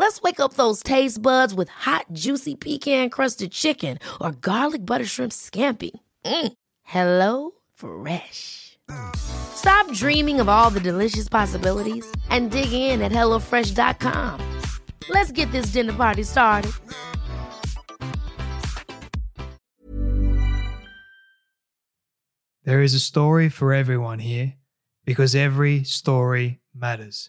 Let's wake up those taste buds with hot, juicy pecan crusted chicken or garlic butter shrimp scampi. Mm. Hello Fresh. Stop dreaming of all the delicious possibilities and dig in at HelloFresh.com. Let's get this dinner party started. There is a story for everyone here because every story matters.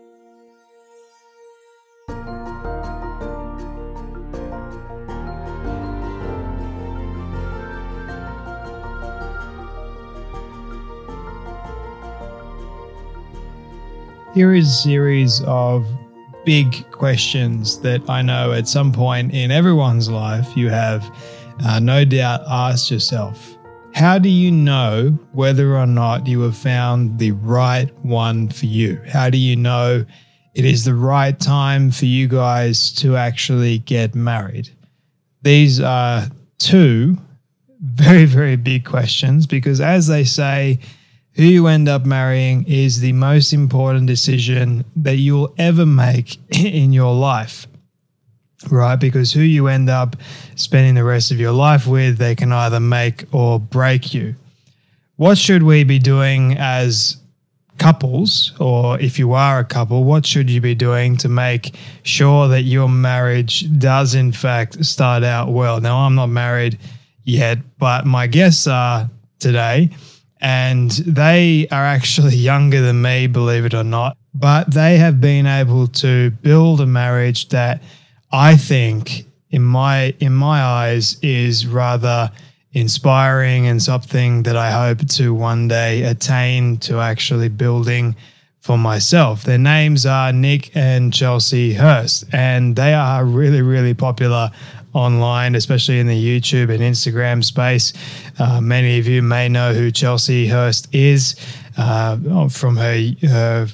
Here is a series of big questions that I know at some point in everyone's life you have uh, no doubt asked yourself. How do you know whether or not you have found the right one for you? How do you know it is the right time for you guys to actually get married? These are two very, very big questions because, as they say, who you end up marrying is the most important decision that you'll ever make in your life. Right? Because who you end up spending the rest of your life with, they can either make or break you. What should we be doing as couples, or if you are a couple, what should you be doing to make sure that your marriage does, in fact, start out well? Now, I'm not married yet, but my guests are today and they are actually younger than me, believe it or not. But they have been able to build a marriage that I think, in my in my eyes, is rather inspiring and something that I hope to one day attain to actually building for myself. Their names are Nick and Chelsea Hurst, and they are really, really popular online, especially in the YouTube and Instagram space. Uh, many of you may know who Chelsea Hurst is uh, from her, her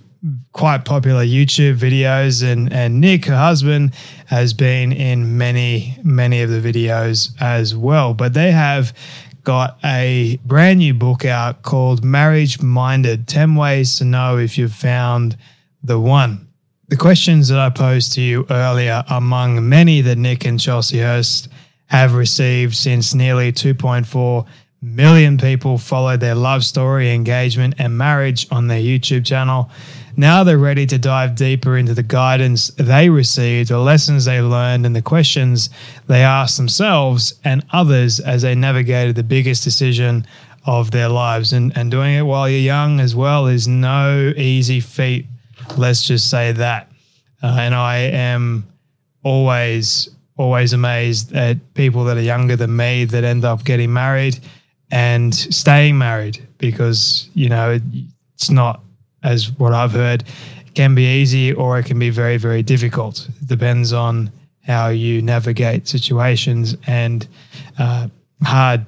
quite popular YouTube videos, and and Nick, her husband, has been in many many of the videos as well. But they have got a brand new book out called Marriage Minded 10 Ways to Know If You've Found the One. The questions that I posed to you earlier, among many that Nick and Chelsea Hurst have received since nearly 2.4 million people followed their love story, engagement, and marriage on their YouTube channel. Now they're ready to dive deeper into the guidance they received, the lessons they learned, and the questions they asked themselves and others as they navigated the biggest decision of their lives. And, and doing it while you're young as well is no easy feat Let's just say that. Uh, and I am always, always amazed at people that are younger than me that end up getting married and staying married because, you know, it's not, as what I've heard, can be easy or it can be very, very difficult. It depends on how you navigate situations and uh, hard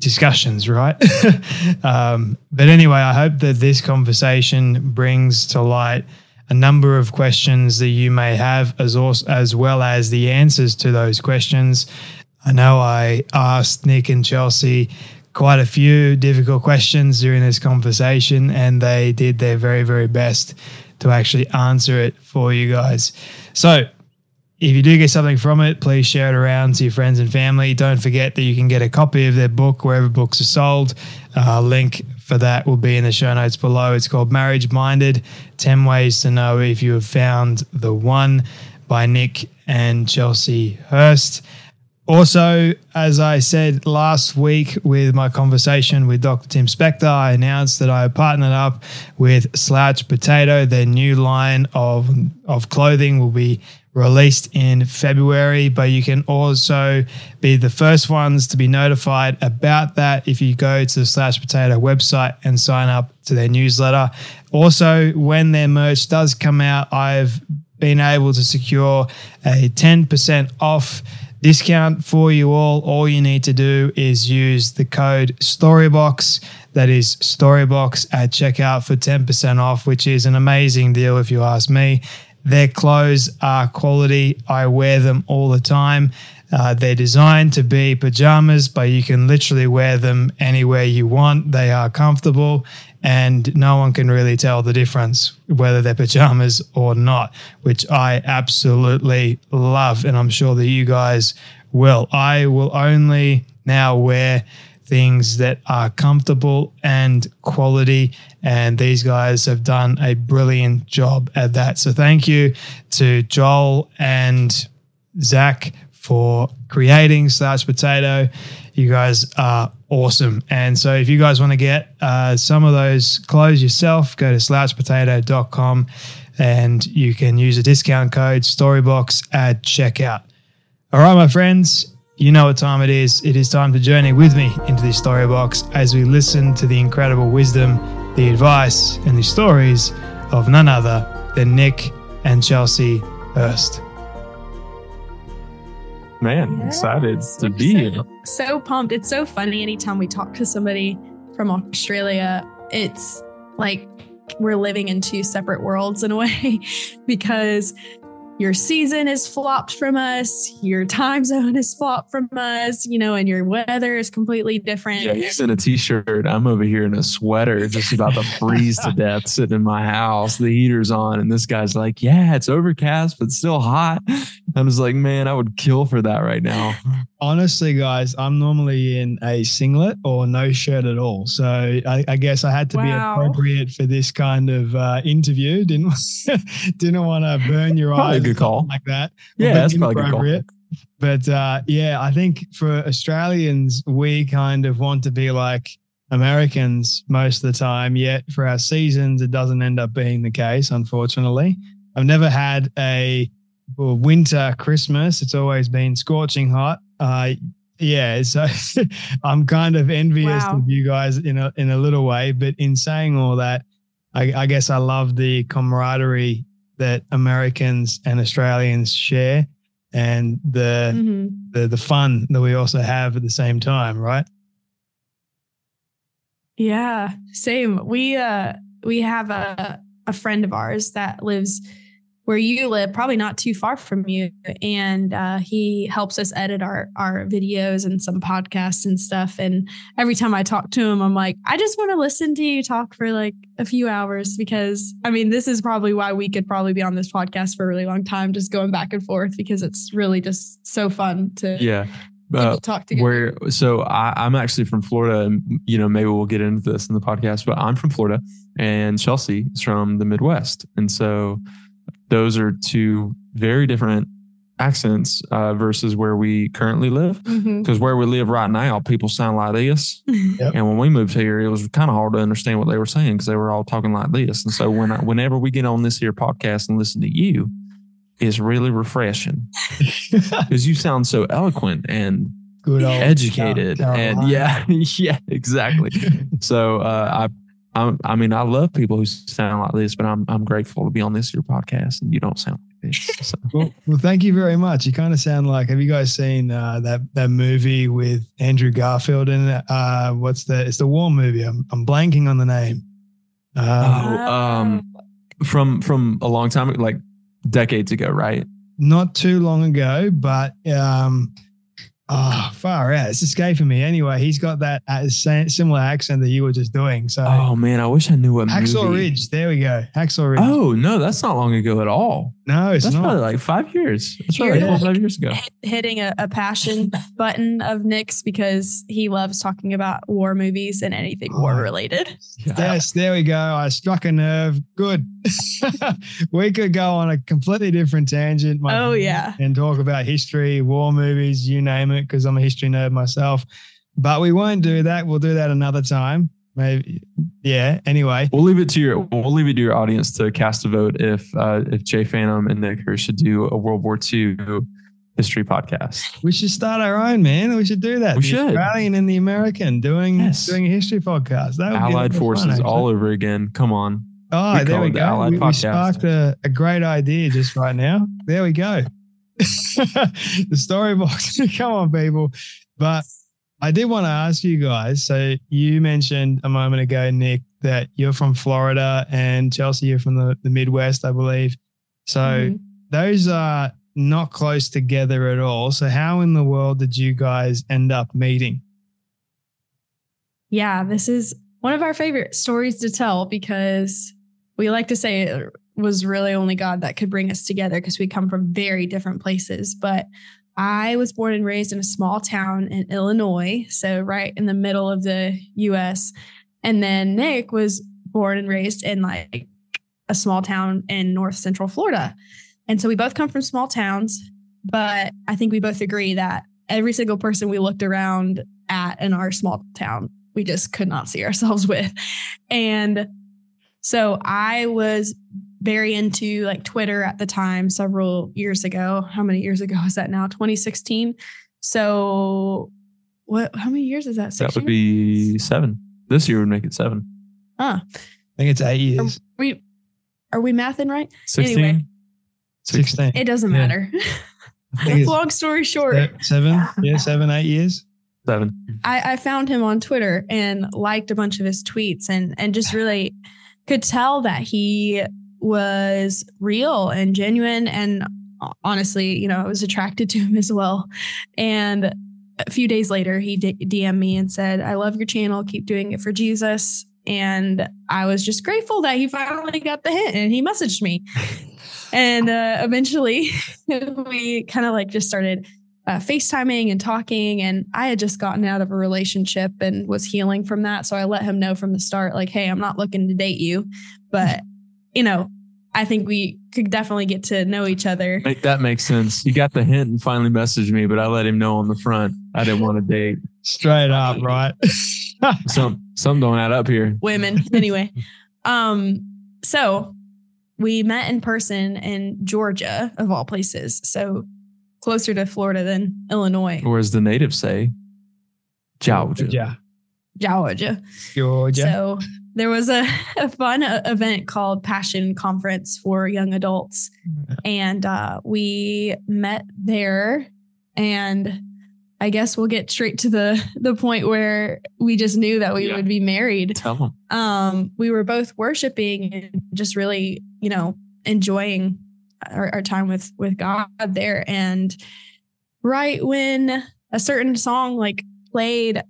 discussions, right? um, but anyway, I hope that this conversation brings to light a number of questions that you may have, as also, as well as the answers to those questions. I know I asked Nick and Chelsea quite a few difficult questions during this conversation, and they did their very, very best to actually answer it for you guys. So, if you do get something from it, please share it around to your friends and family. Don't forget that you can get a copy of their book wherever books are sold. Uh, link for that will be in the show notes below. It's called Marriage Minded 10 Ways to Know If You Have Found the One by Nick and Chelsea Hurst. Also, as I said last week with my conversation with Dr. Tim Spector, I announced that I partnered up with Slouch Potato. Their new line of, of clothing will be released in February, but you can also be the first ones to be notified about that if you go to the Slouch Potato website and sign up to their newsletter. Also, when their merch does come out, I've been able to secure a 10% off discount for you all. All you need to do is use the code Storybox. That is Storybox at checkout for 10% off, which is an amazing deal if you ask me. Their clothes are quality. I wear them all the time. Uh, they're designed to be pajamas, but you can literally wear them anywhere you want. They are comfortable, and no one can really tell the difference whether they're pajamas or not, which I absolutely love. And I'm sure that you guys will. I will only now wear things that are comfortable and quality. And these guys have done a brilliant job at that. So thank you to Joel and Zach for creating Slouch Potato. You guys are awesome. And so if you guys want to get uh, some of those clothes yourself, go to slouchpotato.com and you can use a discount code Storybox at checkout. All right, my friends, you know what time it is. It is time to journey with me into this story box as we listen to the incredible wisdom, the advice, and the stories of none other than Nick and Chelsea Hurst. Man, yes. excited to be so, here. So pumped. It's so funny anytime we talk to somebody from Australia. It's like we're living in two separate worlds in a way because your season is flopped from us, your time zone is flopped from us, you know, and your weather is completely different. Yeah, he's in a t-shirt. I'm over here in a sweater, just about to freeze to death sitting in my house. The heater's on, and this guy's like, Yeah, it's overcast, but still hot. I was like, Man, I would kill for that right now. Honestly, guys, I'm normally in a singlet or no shirt at all. So I, I guess I had to wow. be appropriate for this kind of uh, interview. Didn't didn't want to burn your eyes good call. Like that. Yeah, that's probably appropriate. But uh, yeah, I think for Australians, we kind of want to be like Americans most of the time. Yet for our seasons, it doesn't end up being the case, unfortunately. I've never had a winter Christmas. It's always been scorching hot. Uh, yeah, so I'm kind of envious wow. of you guys in a in a little way. But in saying all that, I, I guess I love the camaraderie that Americans and Australians share and the mm-hmm. the the fun that we also have at the same time, right? Yeah, same. We uh we have a a friend of ours that lives where you live, probably not too far from you. And uh, he helps us edit our our videos and some podcasts and stuff. And every time I talk to him, I'm like, I just want to listen to you talk for like a few hours because I mean, this is probably why we could probably be on this podcast for a really long time, just going back and forth because it's really just so fun to yeah. Uh, talk together. Where so I, I'm actually from Florida, and you know maybe we'll get into this in the podcast. But I'm from Florida, and Chelsea is from the Midwest, and so those are two very different accents uh, versus where we currently live. Because mm-hmm. where we live right now, people sound like this, yep. and when we moved here, it was kind of hard to understand what they were saying because they were all talking like this. And so when I, whenever we get on this here podcast and listen to you, it's really refreshing because you sound so eloquent and Good educated and yeah yeah exactly so uh, I I, mean, I love people who sound like this, but I'm I'm grateful to be on this your podcast, and you don't sound like this. So. well, well, thank you very much. You kind of sound like. Have you guys seen uh, that that movie with Andrew Garfield in it? Uh, what's the? It's the War movie. I'm I'm blanking on the name. Um, oh, um, from from a long time, like decades ago, right? Not too long ago, but um, Oh, far out. It's escaping me. Anyway, he's got that uh, similar accent that you were just doing. So, oh man, I wish I knew what Hacksaw movie. Ridge. There we go. Hacksaw Ridge. Oh no, that's not long ago at all. No, it's that's not. probably like five years. That's probably like five years ago. Hitting a, a passion button of Nick's because he loves talking about war movies and anything oh, war related. Yes, there we go. I struck a nerve. Good. we could go on a completely different tangent. oh yeah, and talk about history, war movies, you name it moment because I'm a history nerd myself. But we won't do that. We'll do that another time. Maybe, yeah. Anyway, we'll leave it to your we'll leave it to your audience to cast a vote if uh, if Jay Phantom and Nick should do a World War II history podcast. We should start our own, man. We should do that. We the should. Australian and the American doing yes. doing a history podcast. That would Allied forces fun, all over again. Come on. Oh, we there we go. The we, we, sparked a, a great idea just right now. There we go. the story box. Come on, people. But I did want to ask you guys. So you mentioned a moment ago, Nick, that you're from Florida and Chelsea, you're from the, the Midwest, I believe. So mm-hmm. those are not close together at all. So how in the world did you guys end up meeting? Yeah, this is one of our favorite stories to tell because we like to say was really only God that could bring us together because we come from very different places. But I was born and raised in a small town in Illinois, so right in the middle of the US. And then Nick was born and raised in like a small town in north central Florida. And so we both come from small towns, but I think we both agree that every single person we looked around at in our small town, we just could not see ourselves with. And so I was very into like Twitter at the time, several years ago. How many years ago is that now? 2016. So what how many years is that? Six that would years? be seven. This year would make it seven. Huh. I think it's eight years. Are we are we mathing right? 16. Anyway. 16. It doesn't yeah. matter. Long story short. Seven. Yeah, seven, eight years. Seven. I, I found him on Twitter and liked a bunch of his tweets and and just really could tell that he was real and genuine. And honestly, you know, I was attracted to him as well. And a few days later, he d- DM'd me and said, I love your channel. Keep doing it for Jesus. And I was just grateful that he finally got the hint and he messaged me. and uh, eventually, we kind of like just started uh, FaceTiming and talking. And I had just gotten out of a relationship and was healing from that. So I let him know from the start, like, hey, I'm not looking to date you, but you know, I think we could definitely get to know each other. Make that make sense. You got the hint and finally messaged me, but I let him know on the front I didn't want to date. Straight up, right? some some don't add up here. Women, anyway. um, so we met in person in Georgia, of all places. So closer to Florida than Illinois. Or as the natives say, Georgia. Georgia. Georgia. Georgia. So there was a, a fun uh, event called Passion Conference for young adults. And uh, we met there. And I guess we'll get straight to the the point where we just knew that we yeah. would be married. Tell them. Um, we were both worshiping and just really, you know, enjoying our, our time with with God there. And right when a certain song like played,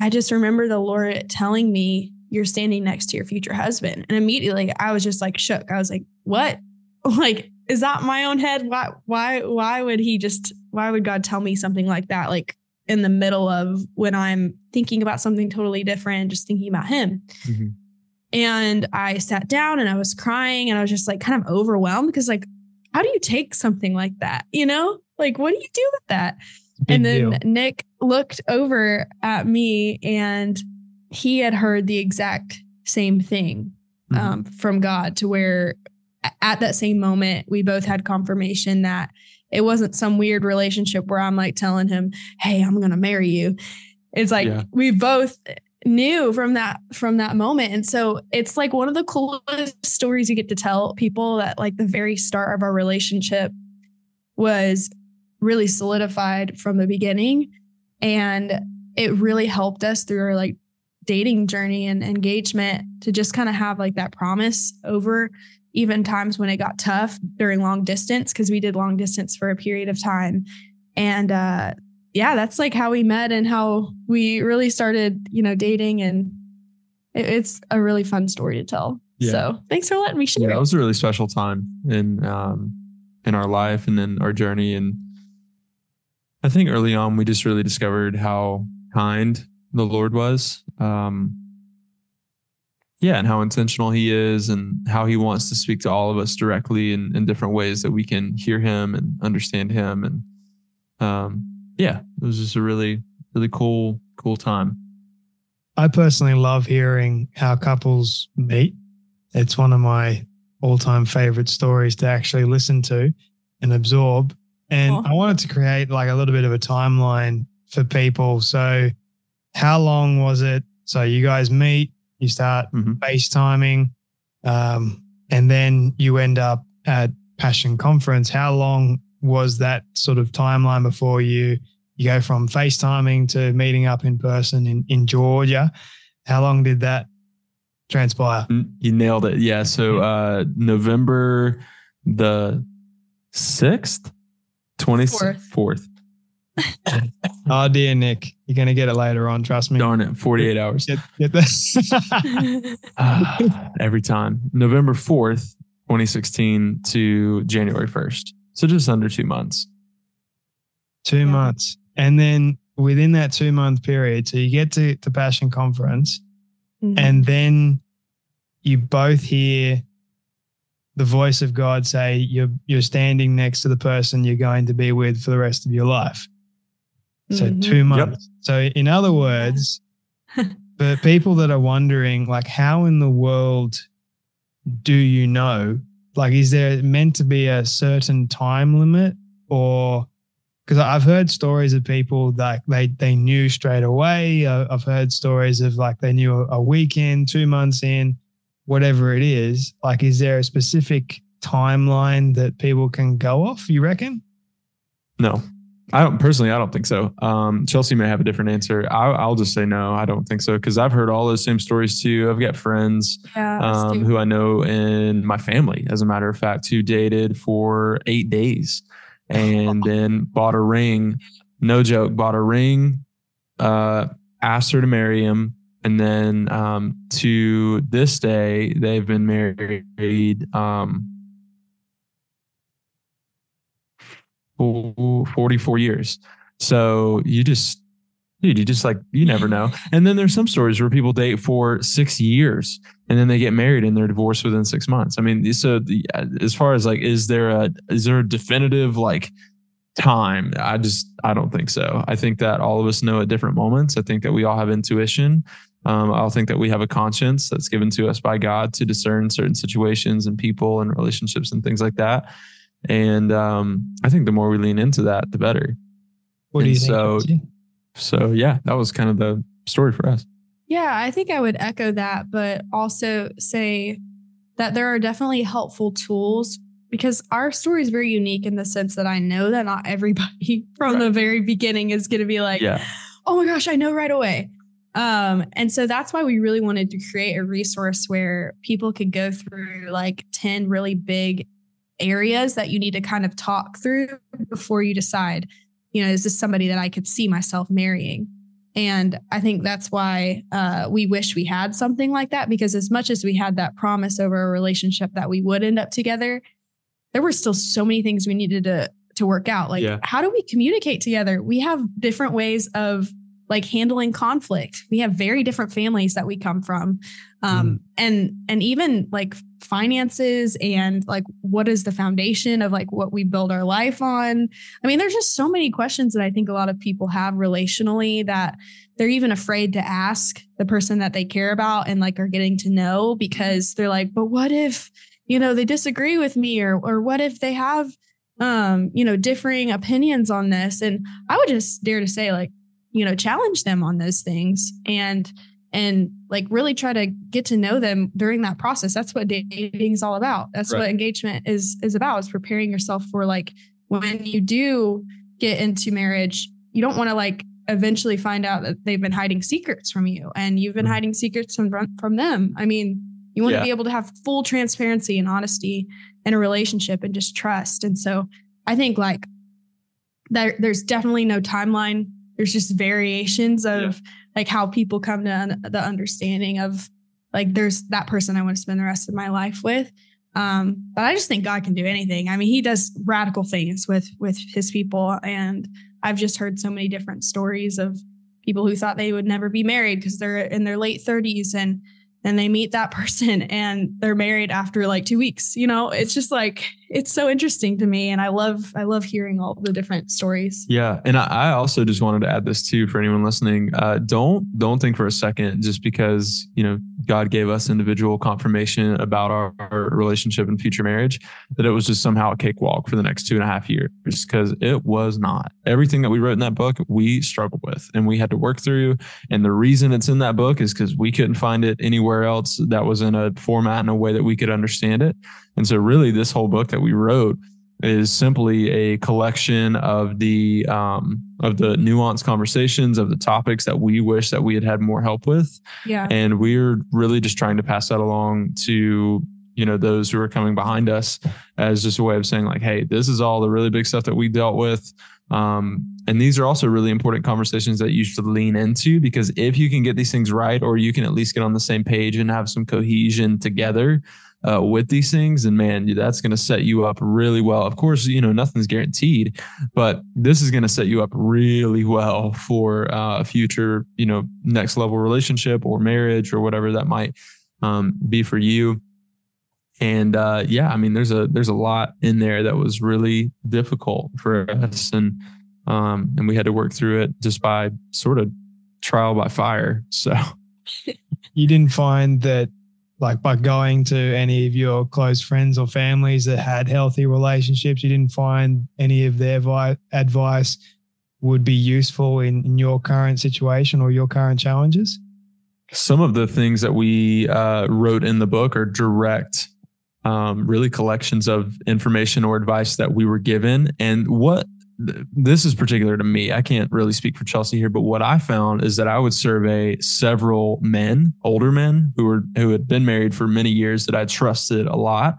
I just remember the Lord telling me you're standing next to your future husband. And immediately I was just like shook. I was like, what? Like, is that my own head? Why, why, why would he just, why would God tell me something like that? Like in the middle of when I'm thinking about something totally different, just thinking about him. Mm-hmm. And I sat down and I was crying and I was just like kind of overwhelmed because, like, how do you take something like that? You know, like, what do you do with that? Big and then deal. Nick looked over at me and he had heard the exact same thing mm-hmm. um, from God to where at that same moment, we both had confirmation that it wasn't some weird relationship where I'm like telling him, Hey, I'm going to marry you. It's like yeah. we both knew from that from that moment and so it's like one of the coolest stories you get to tell people that like the very start of our relationship was really solidified from the beginning and it really helped us through our like dating journey and engagement to just kind of have like that promise over even times when it got tough during long distance because we did long distance for a period of time. And uh yeah that's like how we met and how we really started you know dating. And it, it's a really fun story to tell. Yeah. so thanks for letting me share. Yeah it was a really special time in um in our life and in our journey. And i think early on we just really discovered how kind the Lord was. Um, yeah, and how intentional he is and how he wants to speak to all of us directly in, in different ways that we can hear him and understand him. And um, yeah, it was just a really, really cool, cool time. I personally love hearing how couples meet. It's one of my all time favorite stories to actually listen to and absorb. And I wanted to create like a little bit of a timeline for people. So, how long was it? So, you guys meet, you start mm-hmm. FaceTiming, um, and then you end up at Passion Conference. How long was that sort of timeline before you you go from FaceTiming to meeting up in person in, in Georgia? How long did that transpire? You nailed it. Yeah. So uh November the 6th, 24th. Oh dear Nick, you're gonna get it later on. Trust me. Darn it, 48 hours. Get, get this. uh, every time. November 4th, 2016 to January 1st. So just under two months. Two yeah. months. And then within that two month period, so you get to the Passion Conference, mm-hmm. and then you both hear the voice of God say you're you're standing next to the person you're going to be with for the rest of your life. So mm-hmm. two months. Yep. So in other words, for people that are wondering, like, how in the world do you know? Like, is there meant to be a certain time limit, or because I've heard stories of people that they they knew straight away. I've heard stories of like they knew a weekend, two months in whatever it is, like, is there a specific timeline that people can go off? You reckon? No, I don't personally. I don't think so. Um, Chelsea may have a different answer. I, will just say no. I don't think so because I've heard all those same stories too. I've got friends yeah, um, who I know in my family, as a matter of fact, who dated for eight days and then bought a ring. No joke, bought a ring. Uh, asked her to marry him and then um, to this day they've been married um, 44 years. So you just dude you just like you never know. And then there's some stories where people date for six years and then they get married and they're divorced within six months. I mean so the, as far as like is there a is there a definitive like time? I just i don't think so. I think that all of us know at different moments. I think that we all have intuition. Um, I'll think that we have a conscience that's given to us by God to discern certain situations and people and relationships and things like that. And um, I think the more we lean into that, the better. What do you so, think? So yeah, that was kind of the story for us. Yeah, I think I would echo that, but also say that there are definitely helpful tools because our story is very unique in the sense that I know that not everybody from right. the very beginning is going to be like, yeah. oh my gosh, I know right away. Um, and so that's why we really wanted to create a resource where people could go through like 10 really big areas that you need to kind of talk through before you decide, you know, is this somebody that I could see myself marrying? And I think that's why uh, we wish we had something like that because as much as we had that promise over a relationship that we would end up together, there were still so many things we needed to to work out. Like, yeah. how do we communicate together? We have different ways of like handling conflict. We have very different families that we come from. Um, mm. and and even like finances and like what is the foundation of like what we build our life on. I mean, there's just so many questions that I think a lot of people have relationally that they're even afraid to ask the person that they care about and like are getting to know because they're like, but what if, you know, they disagree with me or or what if they have um, you know, differing opinions on this? And I would just dare to say, like, you know challenge them on those things and and like really try to get to know them during that process that's what dating is all about that's right. what engagement is is about is preparing yourself for like when you do get into marriage you don't want to like eventually find out that they've been hiding secrets from you and you've been mm-hmm. hiding secrets from from them i mean you want yeah. to be able to have full transparency and honesty in a relationship and just trust and so i think like there, there's definitely no timeline there's just variations of yeah. Like how people come to un- the understanding of like there's that person I want to spend the rest of my life with. Um, but I just think God can do anything. I mean, He does radical things with with His people, and I've just heard so many different stories of people who thought they would never be married because they're in their late 30s and and they meet that person and they're married after like two weeks you know? It's just like it's so interesting to me and i love i love hearing all the different stories. Yeah and i also just wanted to add this too for anyone listening. Uh, don't don't think for a second just because you know god gave us individual confirmation about our, our relationship and future marriage that it was just somehow a cakewalk for the next two and a half years because it was not. Everything that we wrote in that book we struggled with and we had to work through and the reason it's in that book is because we couldn't find it anywhere else that was in a format in a way that we could understand it. And so, really, this whole book that we wrote is simply a collection of the um, of the nuanced conversations of the topics that we wish that we had had more help with. Yeah, and we're really just trying to pass that along to you know those who are coming behind us as just a way of saying like, hey, this is all the really big stuff that we dealt with. Um, and these are also really important conversations that you should lean into because if you can get these things right, or you can at least get on the same page and have some cohesion together uh, with these things, and man, that's going to set you up really well. Of course, you know, nothing's guaranteed, but this is going to set you up really well for uh, a future, you know, next level relationship or marriage or whatever that might um, be for you and uh, yeah, I mean, there's a there's a lot in there that was really difficult for us, and um, and we had to work through it just by sort of trial by fire. So you didn't find that like by going to any of your close friends or families that had healthy relationships, you didn't find any of their vi- advice would be useful in, in your current situation or your current challenges? Some of the things that we uh, wrote in the book are direct um, really collections of information or advice that we were given. And what this is particular to me. I can't really speak for Chelsea here, but what I found is that I would survey several men, older men who were who had been married for many years that I trusted a lot.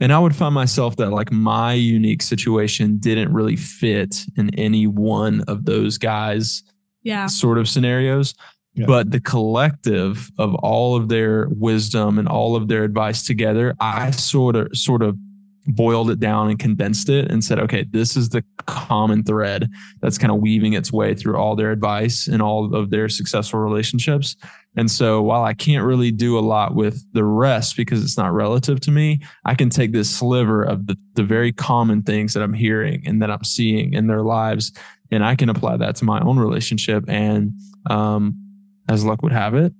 And I would find myself that like my unique situation didn't really fit in any one of those guys yeah. sort of scenarios. But the collective of all of their wisdom and all of their advice together, I sort of sort of boiled it down and condensed it and said, okay, this is the common thread that's kind of weaving its way through all their advice and all of their successful relationships. And so while I can't really do a lot with the rest because it's not relative to me, I can take this sliver of the, the very common things that I'm hearing and that I'm seeing in their lives. And I can apply that to my own relationship. And um, as luck would have it,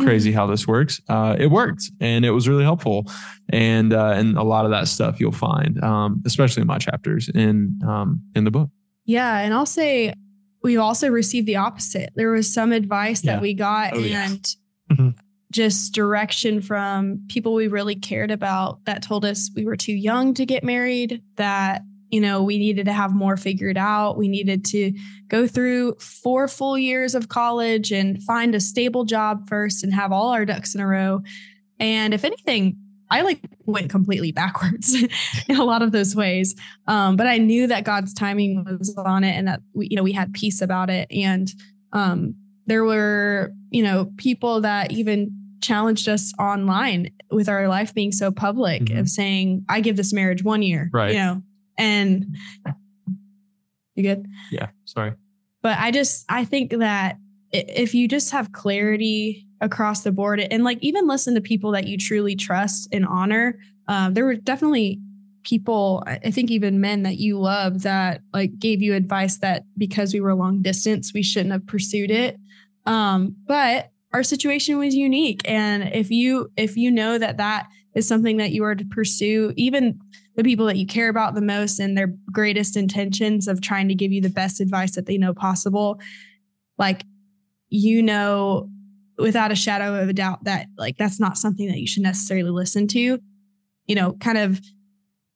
crazy mm-hmm. how this works. Uh, it worked and it was really helpful. And uh, and a lot of that stuff you'll find, um, especially in my chapters in um, in the book. Yeah, and I'll say we also received the opposite. There was some advice yeah. that we got oh, and yeah. mm-hmm. just direction from people we really cared about that told us we were too young to get married, that you know, we needed to have more figured out. We needed to go through four full years of college and find a stable job first and have all our ducks in a row. And if anything, I like went completely backwards in a lot of those ways. Um, but I knew that God's timing was on it and that we, you know, we had peace about it. And um, there were, you know, people that even challenged us online with our life being so public mm-hmm. of saying, I give this marriage one year. Right. You know, and you good? Yeah, sorry. But I just I think that if you just have clarity across the board and like even listen to people that you truly trust and honor, um, there were definitely people i think even men that you love that like gave you advice that because we were long distance we shouldn't have pursued it um, but our situation was unique and if you if you know that that is something that you are to pursue even the people that you care about the most and their greatest intentions of trying to give you the best advice that they know possible. Like you know without a shadow of a doubt that like that's not something that you should necessarily listen to. You know kind of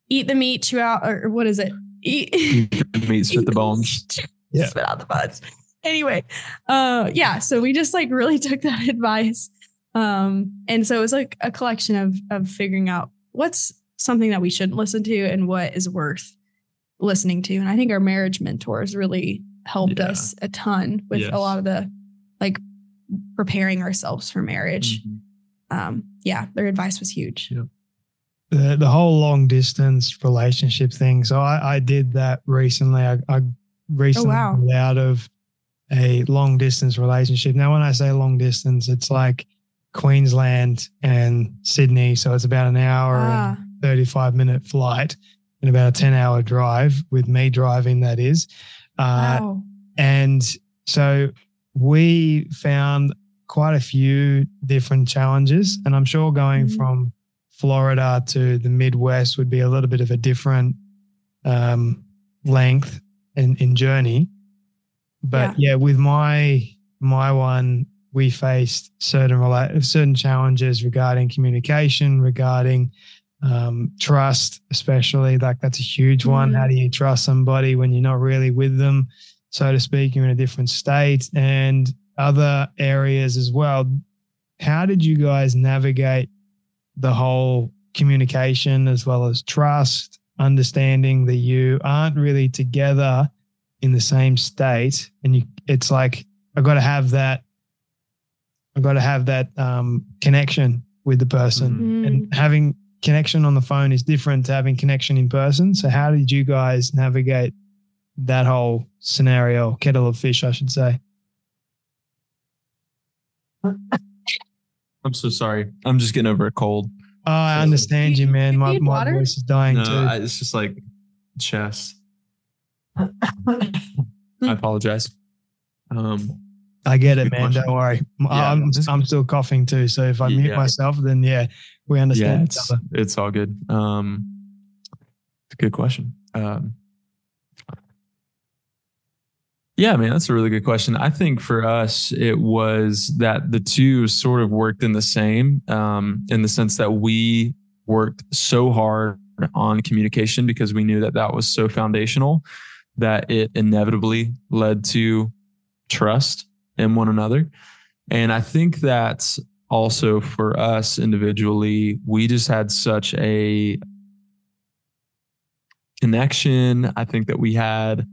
eat the meat chew out or what is it? Eat, eat the meat spit the bones. yeah. spit out the buds. Anyway uh yeah so we just like really took that advice. Um and so it was like a collection of of figuring out what's something that we shouldn't listen to and what is worth listening to. And I think our marriage mentors really helped yeah. us a ton with yes. a lot of the like preparing ourselves for marriage. Mm-hmm. Um, yeah, their advice was huge. Yep. The, the whole long distance relationship thing. So I, I did that recently. I, I recently oh, wow. out of a long distance relationship. Now, when I say long distance, it's like Queensland and Sydney. So it's about an hour ah. And 35 minute flight and about a 10 hour drive with me driving, that is. Uh, wow. And so we found quite a few different challenges. And I'm sure going mm-hmm. from Florida to the Midwest would be a little bit of a different um, length in, in journey. But yeah. yeah, with my my one, we faced certain certain challenges regarding communication, regarding um, trust, especially like that's a huge one. Mm-hmm. How do you trust somebody when you're not really with them, so to speak? You're in a different state and other areas as well. How did you guys navigate the whole communication as well as trust, understanding that you aren't really together in the same state and you it's like I've got to have that I've got to have that um, connection with the person mm-hmm. and having connection on the phone is different to having connection in person. So how did you guys navigate that whole scenario, kettle of fish, I should say? I'm so sorry. I'm just getting over a cold. Oh, I understand you, man. My, my voice is dying no, too. I, it's just like chest. I apologize. Um, I get it, man. Question. Don't worry. Yeah, I'm, I'm still coughing too. So if I mute yeah. myself, then yeah, we understand yeah, it's, It's all good. Um, it's a good question. Um, yeah, man, that's a really good question. I think for us, it was that the two sort of worked in the same, um, in the sense that we worked so hard on communication because we knew that that was so foundational that it inevitably led to trust in one another. And I think that also for us individually, we just had such a connection. I think that we had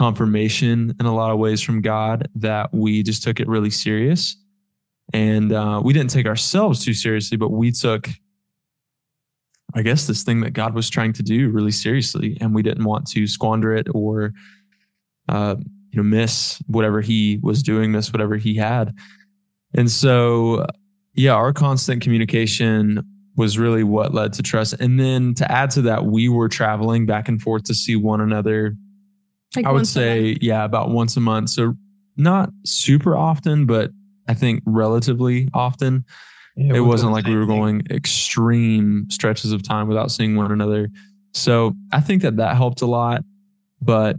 confirmation in a lot of ways from God that we just took it really serious. And uh, we didn't take ourselves too seriously, but we took, I guess, this thing that God was trying to do really seriously. And we didn't want to squander it or, uh, you know, miss whatever He was doing, miss whatever He had. And so, yeah, our constant communication was really what led to trust. And then to add to that, we were traveling back and forth to see one another like I would say, yeah, about once a month. So not super often, but I think relatively often. Yeah, it wasn't like we were going extreme stretches of time without seeing one another. So I think that that helped a lot. But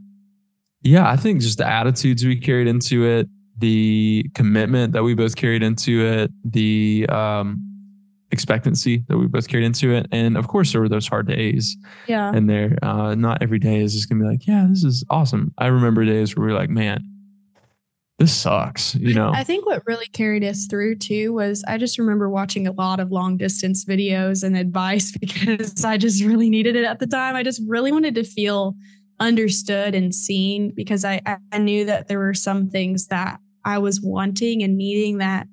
yeah, I think just the attitudes we carried into it, the commitment that we both carried into it, the um, expectancy that we both carried into it. And of course, there were those hard days. Yeah. And there, uh, not every day is just gonna be like, yeah, this is awesome. I remember days where we are like, man, this sucks. You know. I think what really carried us through too was I just remember watching a lot of long distance videos and advice because I just really needed it at the time. I just really wanted to feel understood and seen because I I knew that there were some things that I was wanting and needing that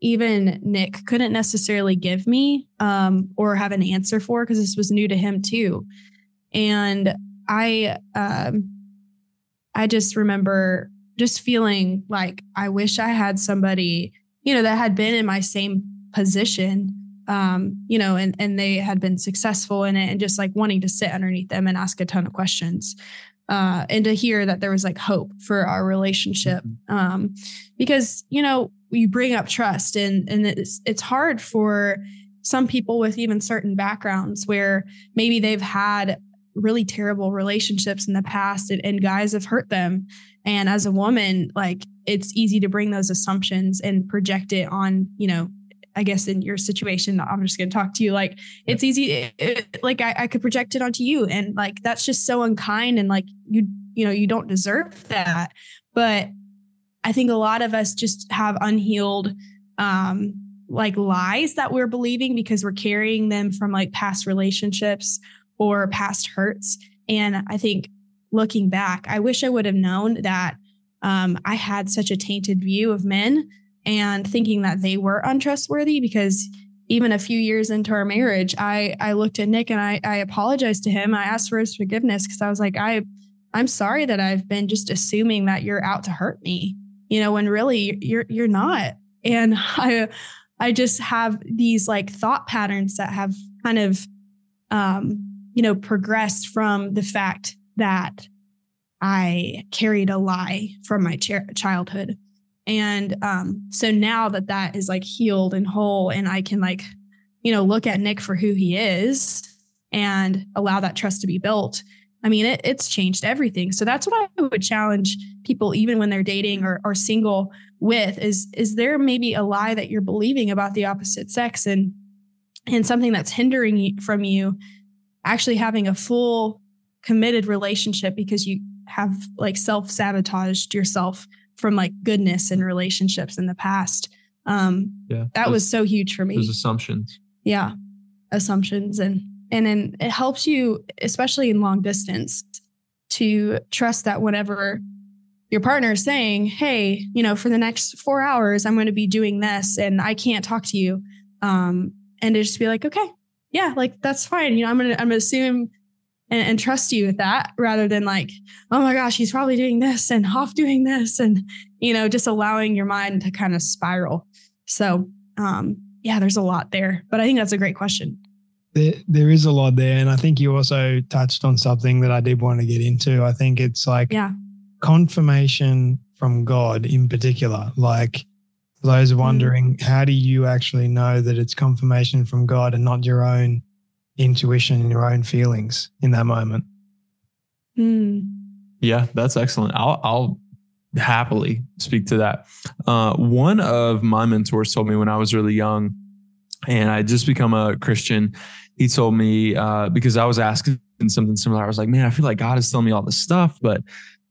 even Nick couldn't necessarily give me um, or have an answer for because this was new to him too. And I, um, I just remember just feeling like I wish I had somebody, you know, that had been in my same position, um, you know, and and they had been successful in it, and just like wanting to sit underneath them and ask a ton of questions. Uh, and to hear that there was like hope for our relationship mm-hmm. um, because you know you bring up trust and and it's it's hard for some people with even certain backgrounds where maybe they've had really terrible relationships in the past and, and guys have hurt them and as a woman like it's easy to bring those assumptions and project it on you know I guess in your situation, I'm just going to talk to you. Like it's easy, it, it, like I, I, could project it onto you, and like that's just so unkind, and like you, you know, you don't deserve that. But I think a lot of us just have unhealed um like lies that we're believing because we're carrying them from like past relationships or past hurts. And I think looking back, I wish I would have known that um, I had such a tainted view of men and thinking that they were untrustworthy because even a few years into our marriage, I I looked at Nick and I I apologized to him. I asked for his forgiveness because I was like, I I'm sorry that I've been just assuming that you're out to hurt me you know, when really you're you're not. And I I just have these like thought patterns that have kind of, um, you know, progressed from the fact that I carried a lie from my ch- childhood. And um, so now that that is like healed and whole, and I can like, you know, look at Nick for who he is and allow that trust to be built. I mean, it, it's changed everything. So that's what I would challenge people, even when they're dating or, or single, with is is there maybe a lie that you're believing about the opposite sex and and something that's hindering you from you actually having a full committed relationship because you have like self sabotaged yourself from like goodness and relationships in the past. Um, yeah, that was so huge for me. Those assumptions. Yeah, assumptions, and and then it helps you, especially in long distance, to trust that whenever your partner is saying, "Hey, you know, for the next four hours, I'm going to be doing this, and I can't talk to you," um, and to just be like, "Okay, yeah, like that's fine. You know, I'm gonna I'm gonna assume and, and trust you with that rather than like, oh my gosh, he's probably doing this and off doing this. And, you know, just allowing your mind to kind of spiral. So, um, yeah, there's a lot there, but I think that's a great question. There, there is a lot there. And I think you also touched on something that I did want to get into. I think it's like yeah. confirmation from God in particular. Like, those mm. wondering, mm. how do you actually know that it's confirmation from God and not your own intuition and your own feelings in that moment. Mm. Yeah, that's excellent. I'll, I'll happily speak to that. Uh, one of my mentors told me when I was really young, and I just become a Christian. He told me uh, because I was asking something similar. I was like, "Man, I feel like God is telling me all this stuff, but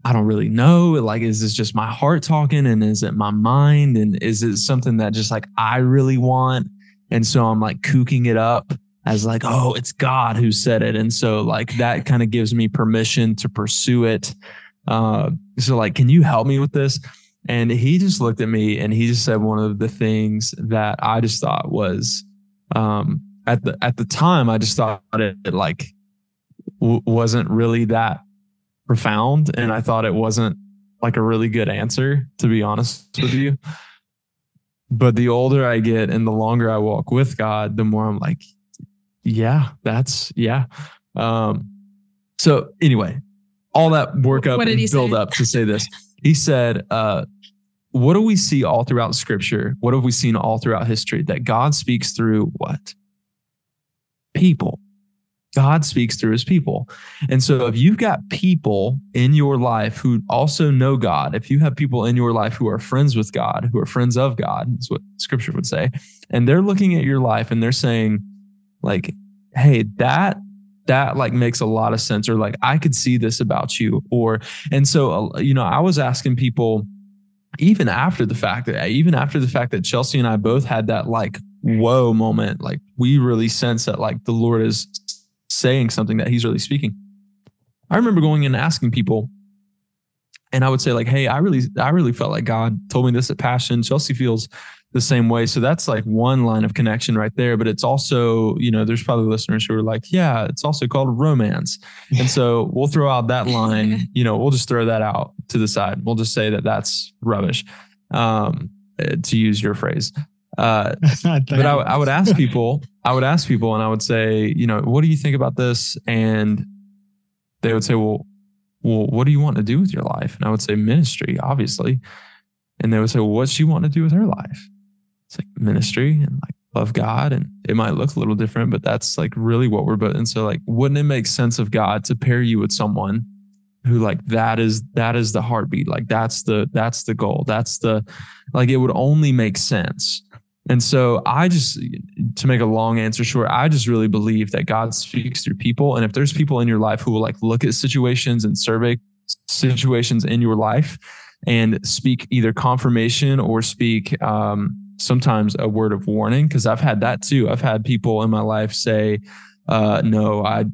I don't really know. Like, is this just my heart talking, and is it my mind, and is it something that just like I really want?" And so I'm like cooking it up as like, oh, it's God who said it. And so like that kind of gives me permission to pursue it. Uh, so like, can you help me with this? And he just looked at me and he just said one of the things that I just thought was, um, at the, at the time, I just thought it, it like w- wasn't really that profound. And I thought it wasn't like a really good answer, to be honest with you. But the older I get and the longer I walk with God, the more I'm like, yeah, that's yeah. Um, so anyway, all that work up and build say? up to say this. He said, uh, what do we see all throughout scripture? What have we seen all throughout history? That God speaks through what? People. God speaks through his people. And so if you've got people in your life who also know God, if you have people in your life who are friends with God, who are friends of God, is what scripture would say, and they're looking at your life and they're saying, like hey that that like makes a lot of sense or like i could see this about you or and so uh, you know i was asking people even after the fact that even after the fact that chelsea and i both had that like whoa moment like we really sense that like the lord is saying something that he's really speaking. I remember going and asking people and i would say like hey i really i really felt like god told me this at passion. Chelsea feels the same way. So that's like one line of connection right there. But it's also, you know, there's probably listeners who are like, yeah, it's also called romance. And so we'll throw out that line, you know, we'll just throw that out to the side. We'll just say that that's rubbish, um, eh, to use your phrase. Uh, but I, I would ask people, I would ask people and I would say, you know, what do you think about this? And they would say, well, well, what do you want to do with your life? And I would say ministry, obviously. And they would say, well, what's she want to do with her life? It's like ministry and like love God. And it might look a little different, but that's like really what we're and so like wouldn't it make sense of God to pair you with someone who like that is that is the heartbeat. Like that's the that's the goal. That's the like it would only make sense. And so I just to make a long answer short, I just really believe that God speaks through people. And if there's people in your life who will like look at situations and survey situations in your life and speak either confirmation or speak um, sometimes a word of warning because I've had that too. I've had people in my life say, uh, "No, I,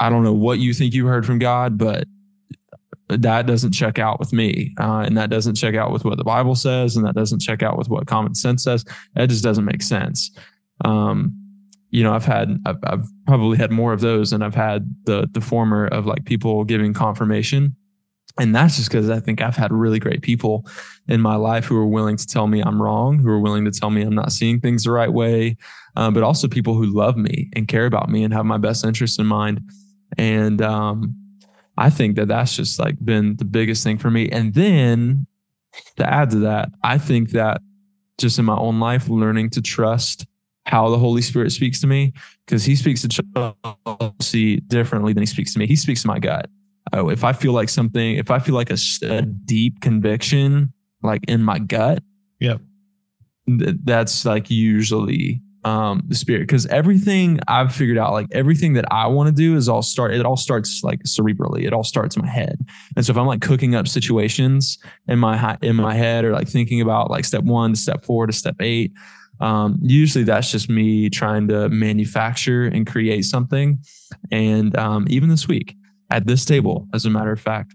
I don't know what you think you heard from God, but that doesn't check out with me, uh, and that doesn't check out with what the Bible says, and that doesn't check out with what common sense says. That just doesn't make sense." Um, you know, I've had, I've, I've probably had more of those, and I've had the the former of like people giving confirmation And that's just because I think I've had really great people in my life who are willing to tell me I'm wrong, who are willing to tell me I'm not seeing things the right way, um, but also people who love me and care about me and have my best interests in mind. And um, I think that that's just like been the biggest thing for me. And then to add to that, I think that just in my own life, learning to trust how the Holy Spirit speaks to me, because He speaks to Chelsea differently than He speaks to me. He speaks to my gut. Oh, if I feel like something, if I feel like a, a deep conviction, like in my gut, yep, th- that's like usually um the spirit. Because everything i've figured out like everything that i want to do is all start it all starts like cerebrally. It all starts in my head. And so if i'm like cooking up situations in my in my head or like thinking about like step one to step four to step eight um usually that's just me trying to manufacture and create something. And um even this week at this table as a matter of fact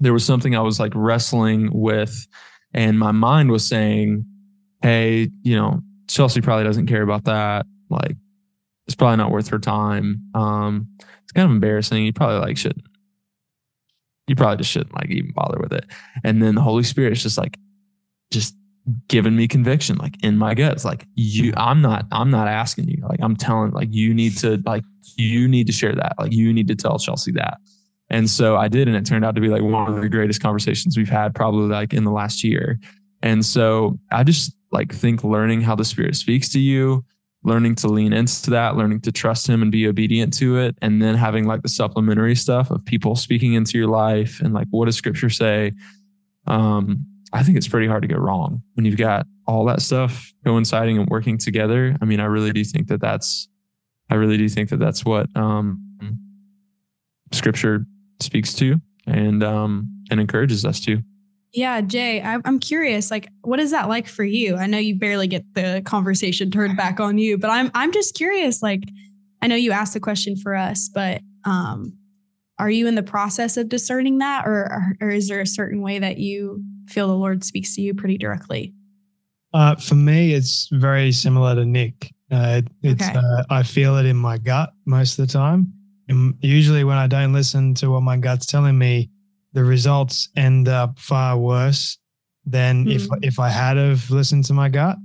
there was something i was like wrestling with and my mind was saying hey you know Chelsea probably doesn't care about that. Like, it's probably not worth her time. Um, it's kind of embarrassing. You probably like shouldn't. You probably just shouldn't like even bother with it. And then the Holy Spirit is just like, just giving me conviction, like in my guts. Like you, I'm not, I'm not asking you. Like I'm telling, like you need to, like you need to share that. Like you need to tell Chelsea that. And so I did, and it turned out to be like one of the greatest conversations we've had probably like in the last year. And so I just like think learning how the spirit speaks to you learning to lean into that learning to trust him and be obedient to it and then having like the supplementary stuff of people speaking into your life and like what does scripture say um i think it's pretty hard to go wrong when you've got all that stuff coinciding and working together i mean i really do think that that's i really do think that that's what um scripture speaks to and um and encourages us to yeah, Jay, I, am curious. Like, what is that like for you? I know you barely get the conversation turned back on you, but I'm I'm just curious. Like, I know you asked the question for us, but um, are you in the process of discerning that, or or is there a certain way that you feel the Lord speaks to you pretty directly? Uh, for me, it's very similar to Nick. Uh, it's okay. uh, I feel it in my gut most of the time. And usually, when I don't listen to what my gut's telling me, the results end up far worse than mm. if hmm. if I had have listened to my gut.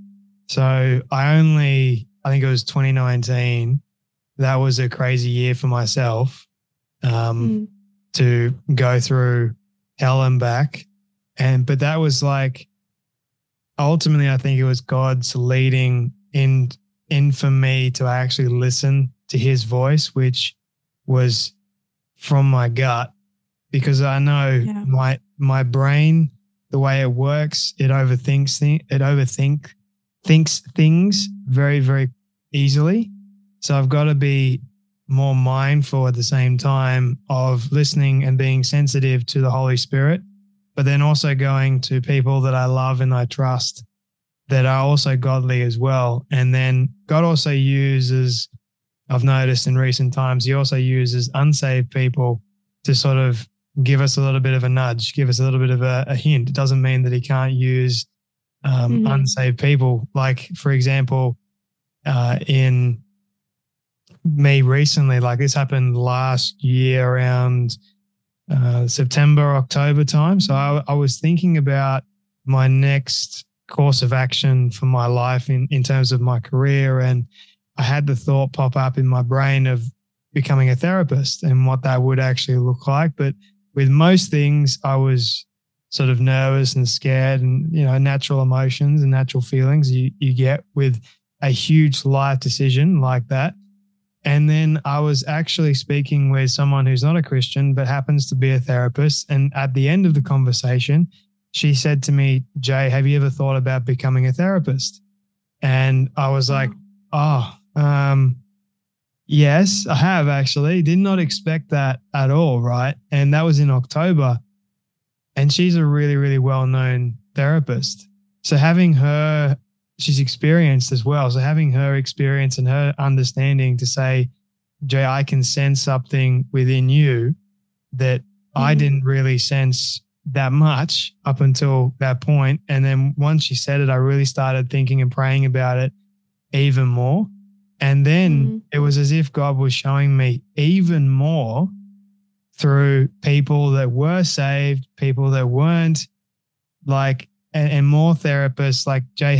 So I only I think it was 2019. That was a crazy year for myself um, mm. to go through hell and back, and but that was like ultimately I think it was God's leading in in for me to actually listen to His voice, which was from my gut because I know yeah. my my brain, the way it works, it overthinks it overthink thinks things very very easily. So I've got to be more mindful at the same time of listening and being sensitive to the Holy Spirit, but then also going to people that I love and I trust that are also godly as well. And then God also uses, I've noticed in recent times, He also uses unsaved people to sort of give us a little bit of a nudge, give us a little bit of a, a hint. It doesn't mean that he can't use um, mm-hmm. unsaved people. Like, for example, uh, in me recently, like this happened last year around uh, September, October time. So I, I was thinking about my next course of action for my life in, in terms of my career. And I had the thought pop up in my brain of becoming a therapist and what that would actually look like. But with most things, I was sort of nervous and scared and, you know, natural emotions and natural feelings you, you get with a huge life decision like that. And then I was actually speaking with someone who's not a Christian, but happens to be a therapist. And at the end of the conversation, she said to me, Jay, have you ever thought about becoming a therapist? And I was like, oh, um, Yes, I have actually. Did not expect that at all, right? And that was in October. And she's a really, really well known therapist. So having her, she's experienced as well. So having her experience and her understanding to say, Jay, I can sense something within you that mm-hmm. I didn't really sense that much up until that point. And then once she said it, I really started thinking and praying about it even more. And then mm-hmm. it was as if God was showing me even more through people that were saved, people that weren't, like, and, and more therapists like Jay.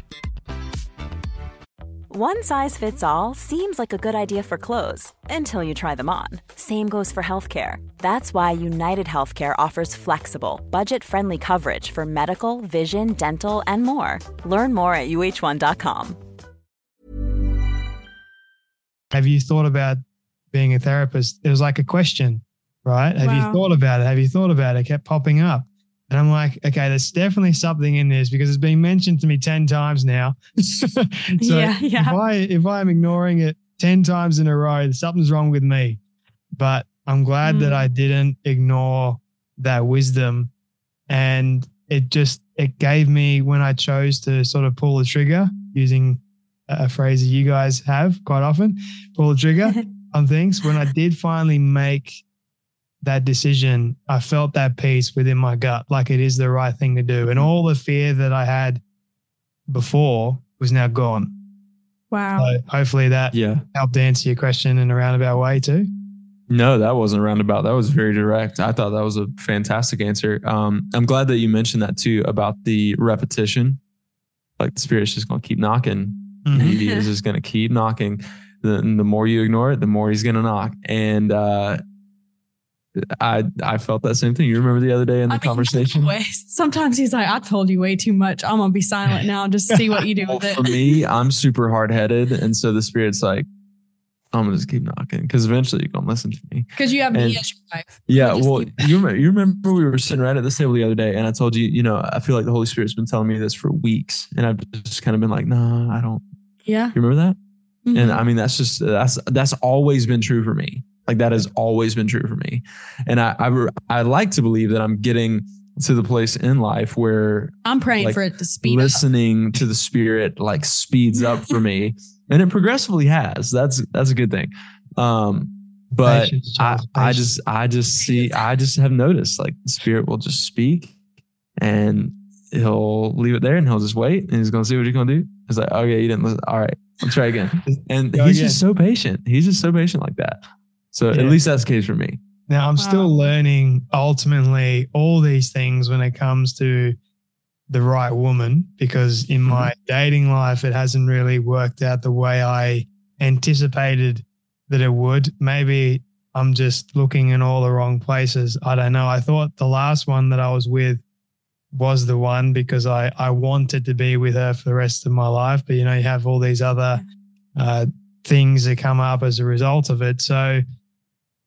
One size fits all seems like a good idea for clothes until you try them on. Same goes for healthcare. That's why UnitedHealthcare offers flexible, budget friendly coverage for medical, vision, dental, and more. Learn more at uhc.com. Have you thought about being a therapist? It was like a question, right? Have wow. you thought about it? Have you thought about it? it? Kept popping up. And I'm like, okay, there's definitely something in this because it's been mentioned to me 10 times now. so yeah, yeah. If I if I'm ignoring it 10 times in a row, something's wrong with me. But I'm glad mm. that I didn't ignore that wisdom. And it just it gave me when I chose to sort of pull the trigger using a phrase that you guys have quite often, pull the trigger on things. When I did finally make that decision, I felt that peace within my gut, like it is the right thing to do. And all the fear that I had before was now gone. Wow. So hopefully that yeah. helped answer your question in a roundabout way too. No, that wasn't roundabout. That was very direct. I thought that was a fantastic answer. Um, I'm glad that you mentioned that too about the repetition. Like the spirit's just going to keep knocking. Mm-hmm. He is just going to keep knocking. The, the more you ignore it, the more he's going to knock. And uh, I I felt that same thing. You remember the other day in the I mean, conversation? Sometimes he's like, "I told you way too much. I'm gonna be silent now just see what you do well, with it." For me, I'm super hard headed, and so the spirit's like, "I'm gonna just keep knocking," because eventually you're gonna listen to me. Because you have and, me as your wife. Yeah, well, you remember you remember we were sitting right at this table the other day, and I told you, you know, I feel like the Holy Spirit's been telling me this for weeks, and I've just kind of been like, "Nah, I don't." Yeah. You remember that? Mm-hmm. And I mean, that's just that's that's always been true for me. Like that has always been true for me. And I, I, I like to believe that I'm getting to the place in life where I'm praying like, for it to speed listening up. to the spirit like speeds up for me. And it progressively has. That's that's a good thing. Um, but patience, I, I just I just see I just have noticed like the spirit will just speak and he'll leave it there and he'll just wait and he's gonna see what you're gonna do. It's like, okay, you didn't listen. All right, let's try again. And he's again. just so patient. He's just so patient like that. So yeah. at least that's the case for me. Now I'm wow. still learning ultimately all these things when it comes to the right woman because in mm-hmm. my dating life it hasn't really worked out the way I anticipated that it would. Maybe I'm just looking in all the wrong places. I don't know. I thought the last one that I was with was the one because I I wanted to be with her for the rest of my life. But you know, you have all these other uh, things that come up as a result of it. So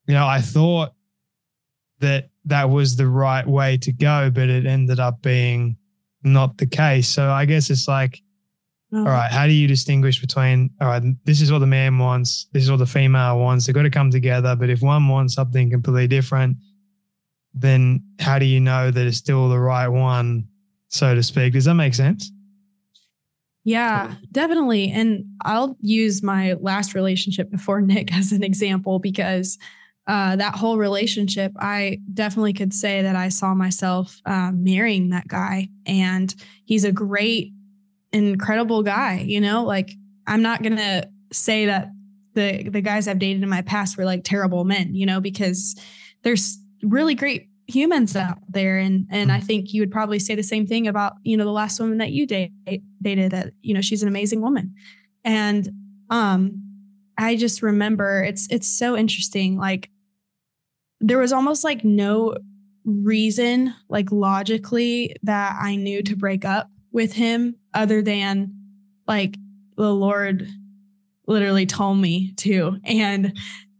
you know, I thought that that was the right way to go, but it ended up being not the case. So I guess it's like, oh. all right, how do you distinguish between, all right, this is what the man wants, this is what the female wants. They've got to come together. But if one wants something completely different, then how do you know that it's still the right one, so to speak? Does that make sense? Yeah, definitely. And I'll use my last relationship before Nick as an example because uh, that whole relationship, I definitely could say that I saw myself uh, marrying that guy. And he's a great, incredible guy. You know, like I'm not going to say that the, the guys I've dated in my past were like terrible men, you know, because there's really great humans out there. And, and I think you would probably say the same thing about, you know, the last woman that you date, dated that, you know, she's an amazing woman. And, um, I just remember it's it's so interesting. Like there was almost like no reason, like logically, that I knew to break up with him other than like the Lord literally told me to. And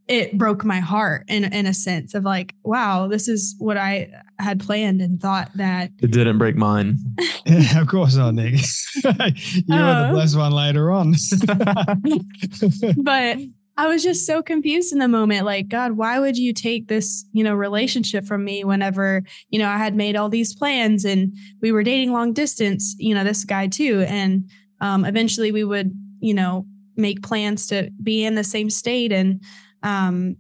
it broke my heart in in a sense of like, wow, this is what I had planned and thought that it didn't break mine. yeah, of course not, Nick. you uh, were the uh. blessed one later on. but I was just so confused in the moment. Like, God, why would you take this, you know, relationship from me whenever, you know, I had made all these plans and we were dating long distance, you know, this guy too. And um, eventually we would, you know, make plans to be in the same state. And, um,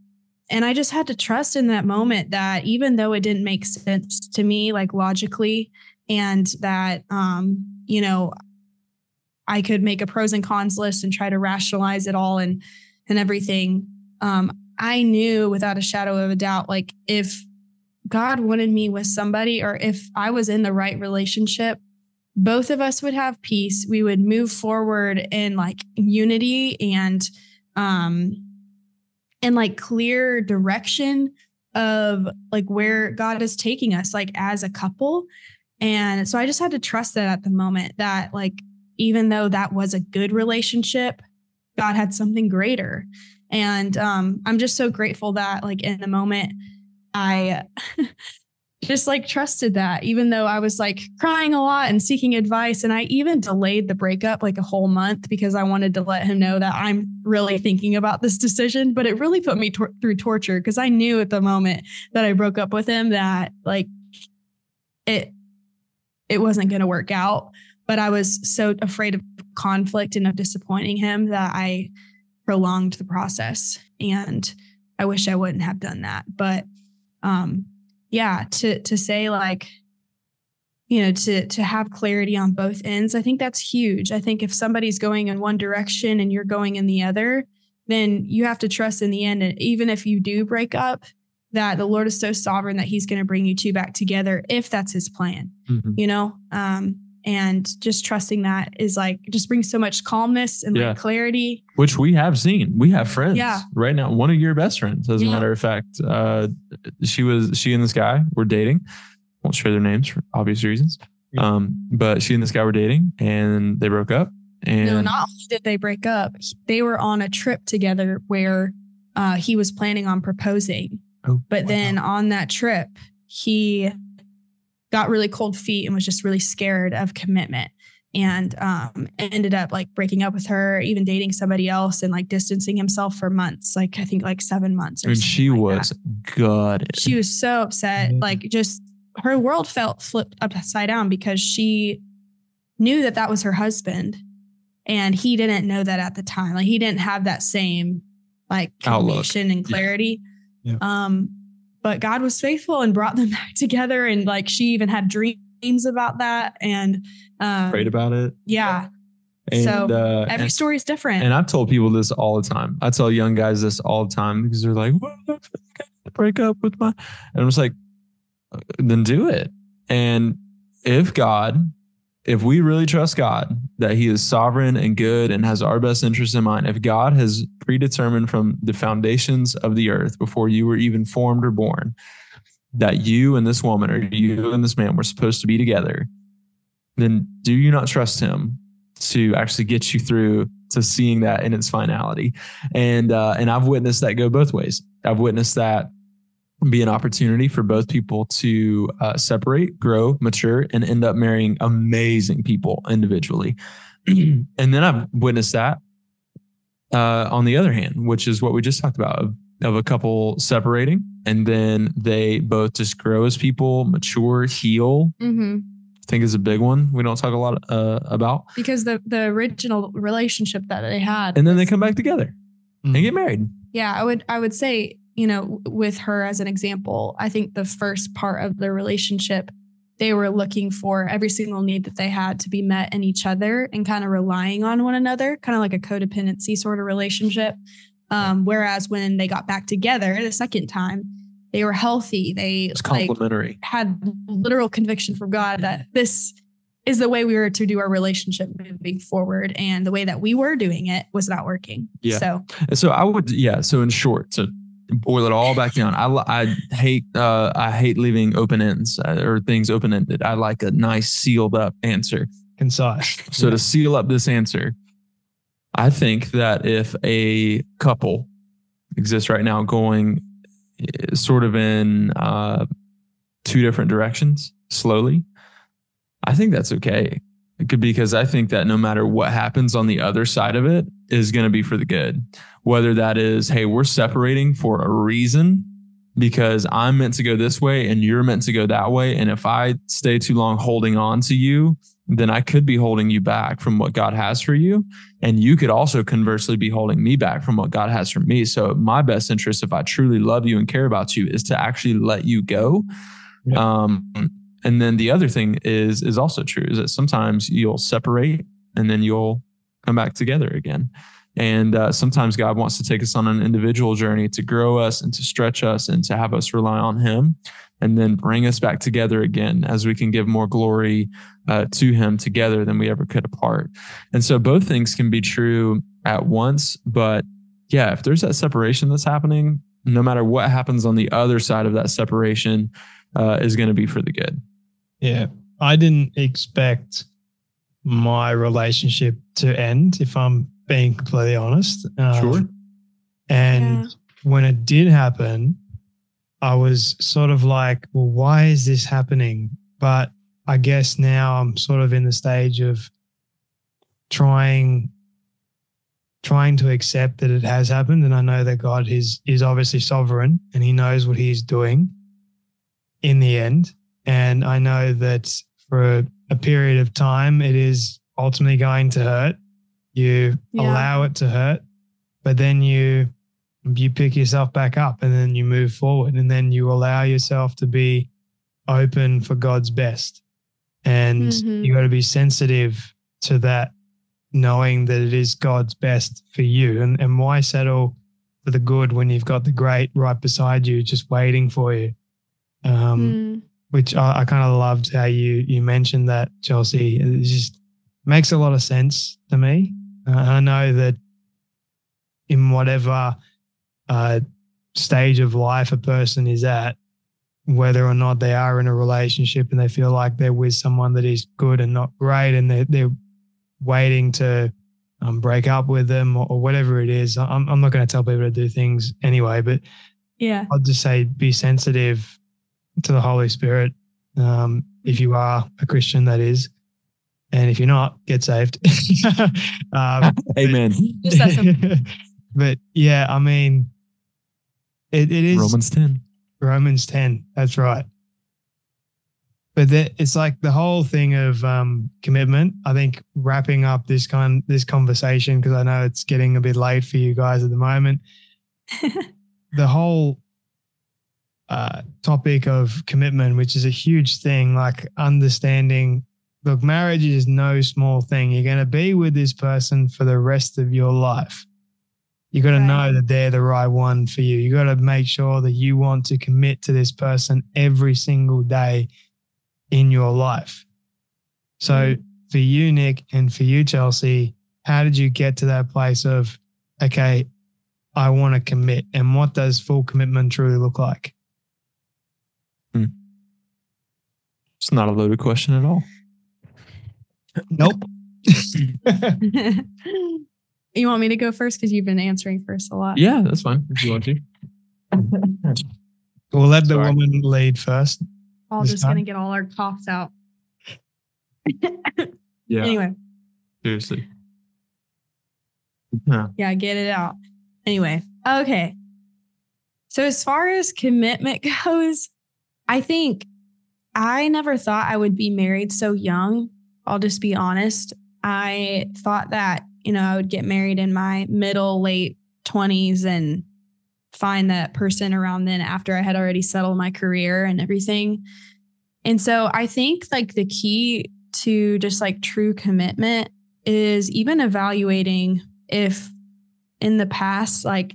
and I just had to trust in that moment that even though it didn't make sense to me, like logically, and that, um, you know, I could make a pros and cons list and try to rationalize it all and and everything. Um, I knew without a shadow of a doubt, like if God wanted me with somebody or if I was in the right relationship, both of us would have peace. We would move forward in like unity and um and like clear direction of like where God is taking us like as a couple. And so I just had to trust that at the moment that like even though that was a good relationship, God had something greater. And um, I'm just so grateful that, like, in the moment, I just like trusted that, even though I was like crying a lot and seeking advice. And I even delayed the breakup like a whole month because I wanted to let him know that I'm really thinking about this decision. But it really put me tor- through torture because I knew at the moment that I broke up with him that like it it wasn't going to work out but I was so afraid of conflict and of disappointing him that I prolonged the process. And I wish I wouldn't have done that. But um, yeah, to to say like, you know, to to have clarity on both ends, I think that's huge. I think if somebody's going in one direction and you're going in the other, then you have to trust in the end. And even if you do break up, that the Lord is so sovereign that He's going to bring you two back together if that's His plan. Mm-hmm. You know, um, and just trusting that is like just brings so much calmness and yeah. like clarity which we have seen we have friends yeah. right now one of your best friends as yeah. a matter of fact uh she was she and this guy were dating won't share their names for obvious reasons um but she and this guy were dating and they broke up and no not only did they break up they were on a trip together where uh he was planning on proposing oh, but wow. then on that trip he got really cold feet and was just really scared of commitment and um, ended up like breaking up with her, even dating somebody else and like distancing himself for months, like I think like seven months. and she like was good. She was so upset. Like just her world felt flipped upside down because she knew that that was her husband and he didn't know that at the time. Like he didn't have that same like conviction and clarity. Yeah. Yeah. Um, but God was faithful and brought them back together. And like she even had dreams about that and um, prayed about it. Yeah. And, so uh, every story is different. And I've told people this all the time. I tell young guys this all the time because they're like, "What? break up with my," and I'm just like, uh, then do it. And if God if we really trust God that He is sovereign and good and has our best interests in mind, if God has predetermined from the foundations of the earth before you were even formed or born that you and this woman or you and this man were supposed to be together, then do you not trust Him to actually get you through to seeing that in its finality? And uh, and I've witnessed that go both ways. I've witnessed that be an opportunity for both people to uh, separate, grow, mature, and end up marrying amazing people individually. and then I've witnessed that uh, on the other hand, which is what we just talked about of, of, a couple separating and then they both just grow as people, mature, heal. Mm-hmm. I think is a big one. We don't talk a lot uh, about because the the original relationship that they had, and then they come back together mm-hmm. and get married. Yeah, I would I would say you know, with her as an example, I think the first part of the relationship, they were looking for every single need that they had to be met in each other and kind of relying on one another, kind of like a codependency sort of relationship. Um, whereas when they got back together the second time, they were healthy. They it's complementary. Like, had literal conviction from God that this is the way we were to do our relationship moving forward. And the way that we were doing it was not working. Yeah. So, so I would, yeah. So in short, to boil it all back down. I, I hate uh, I hate leaving open ends uh, or things open ended. I like a nice sealed up answer, concise. So yeah. to seal up this answer, I think that if a couple exists right now going eh, sort of in uh, two different directions slowly, I think that's okay. Because I think that no matter what happens on the other side of it is going to be for the good. Whether that is, hey, we're separating for a reason because I'm meant to go this way and you're meant to go that way. And if I stay too long holding on to you, then I could be holding you back from what God has for you. And you could also conversely be holding me back from what God has for me. So, my best interest, if I truly love you and care about you, is to actually let you go. Yeah. Um, and then the other thing is is also true is that sometimes you'll separate and then you'll come back together again. And uh, sometimes God wants to take us on an individual journey to grow us and to stretch us and to have us rely on Him and then bring us back together again as we can give more glory uh, to Him together than we ever could apart. And so both things can be true at once. But yeah, if there's that separation that's happening, no matter what happens on the other side of that separation, uh, is going to be for the good. Yeah. I didn't expect my relationship to end, if I'm being completely honest. Um, sure. And yeah. when it did happen, I was sort of like, well, why is this happening? But I guess now I'm sort of in the stage of trying trying to accept that it has happened and I know that God is is obviously sovereign and he knows what he's doing in the end and I know that for a period of time it is ultimately going to hurt you yeah. allow it to hurt, but then you you pick yourself back up and then you move forward and then you allow yourself to be open for God's best. And mm-hmm. you got to be sensitive to that, knowing that it is God's best for you. And and why settle for the good when you've got the great right beside you, just waiting for you? Um, mm. Which I, I kind of loved how you you mentioned that, Chelsea. It just makes a lot of sense to me. Uh, I know that in whatever uh, stage of life a person is at, whether or not they are in a relationship and they feel like they're with someone that is good and not great, and they're, they're waiting to um, break up with them or, or whatever it is. I'm, I'm not going to tell people to do things anyway, but yeah, I'll just say be sensitive to the Holy Spirit. Um, if you are a Christian, that is, and if you're not, get saved. um, Amen. But, but, yeah, I mean, it, it is Romans 10. Romans 10. That's right. But that, it's like the whole thing of um, commitment. I think wrapping up this kind this conversation because I know it's getting a bit late for you guys at the moment. the whole uh, topic of commitment, which is a huge thing, like understanding look, marriage is no small thing. You're going to be with this person for the rest of your life. You got to right. know that they're the right one for you. You got to make sure that you want to commit to this person every single day in your life. So, mm. for you, Nick, and for you, Chelsea, how did you get to that place of, okay, I want to commit? And what does full commitment truly look like? It's not a loaded question at all. Nope. you want me to go first because you've been answering first a lot? Yeah, that's fine if you want to. we'll let the Sorry. woman lead first. All just going to get all our coughs out. yeah. Anyway. Seriously. Yeah. yeah, get it out. Anyway, okay. So, as far as commitment goes, I think I never thought I would be married so young I'll just be honest. I thought that, you know, I would get married in my middle, late 20s and find that person around then after I had already settled my career and everything. And so I think like the key to just like true commitment is even evaluating if in the past, like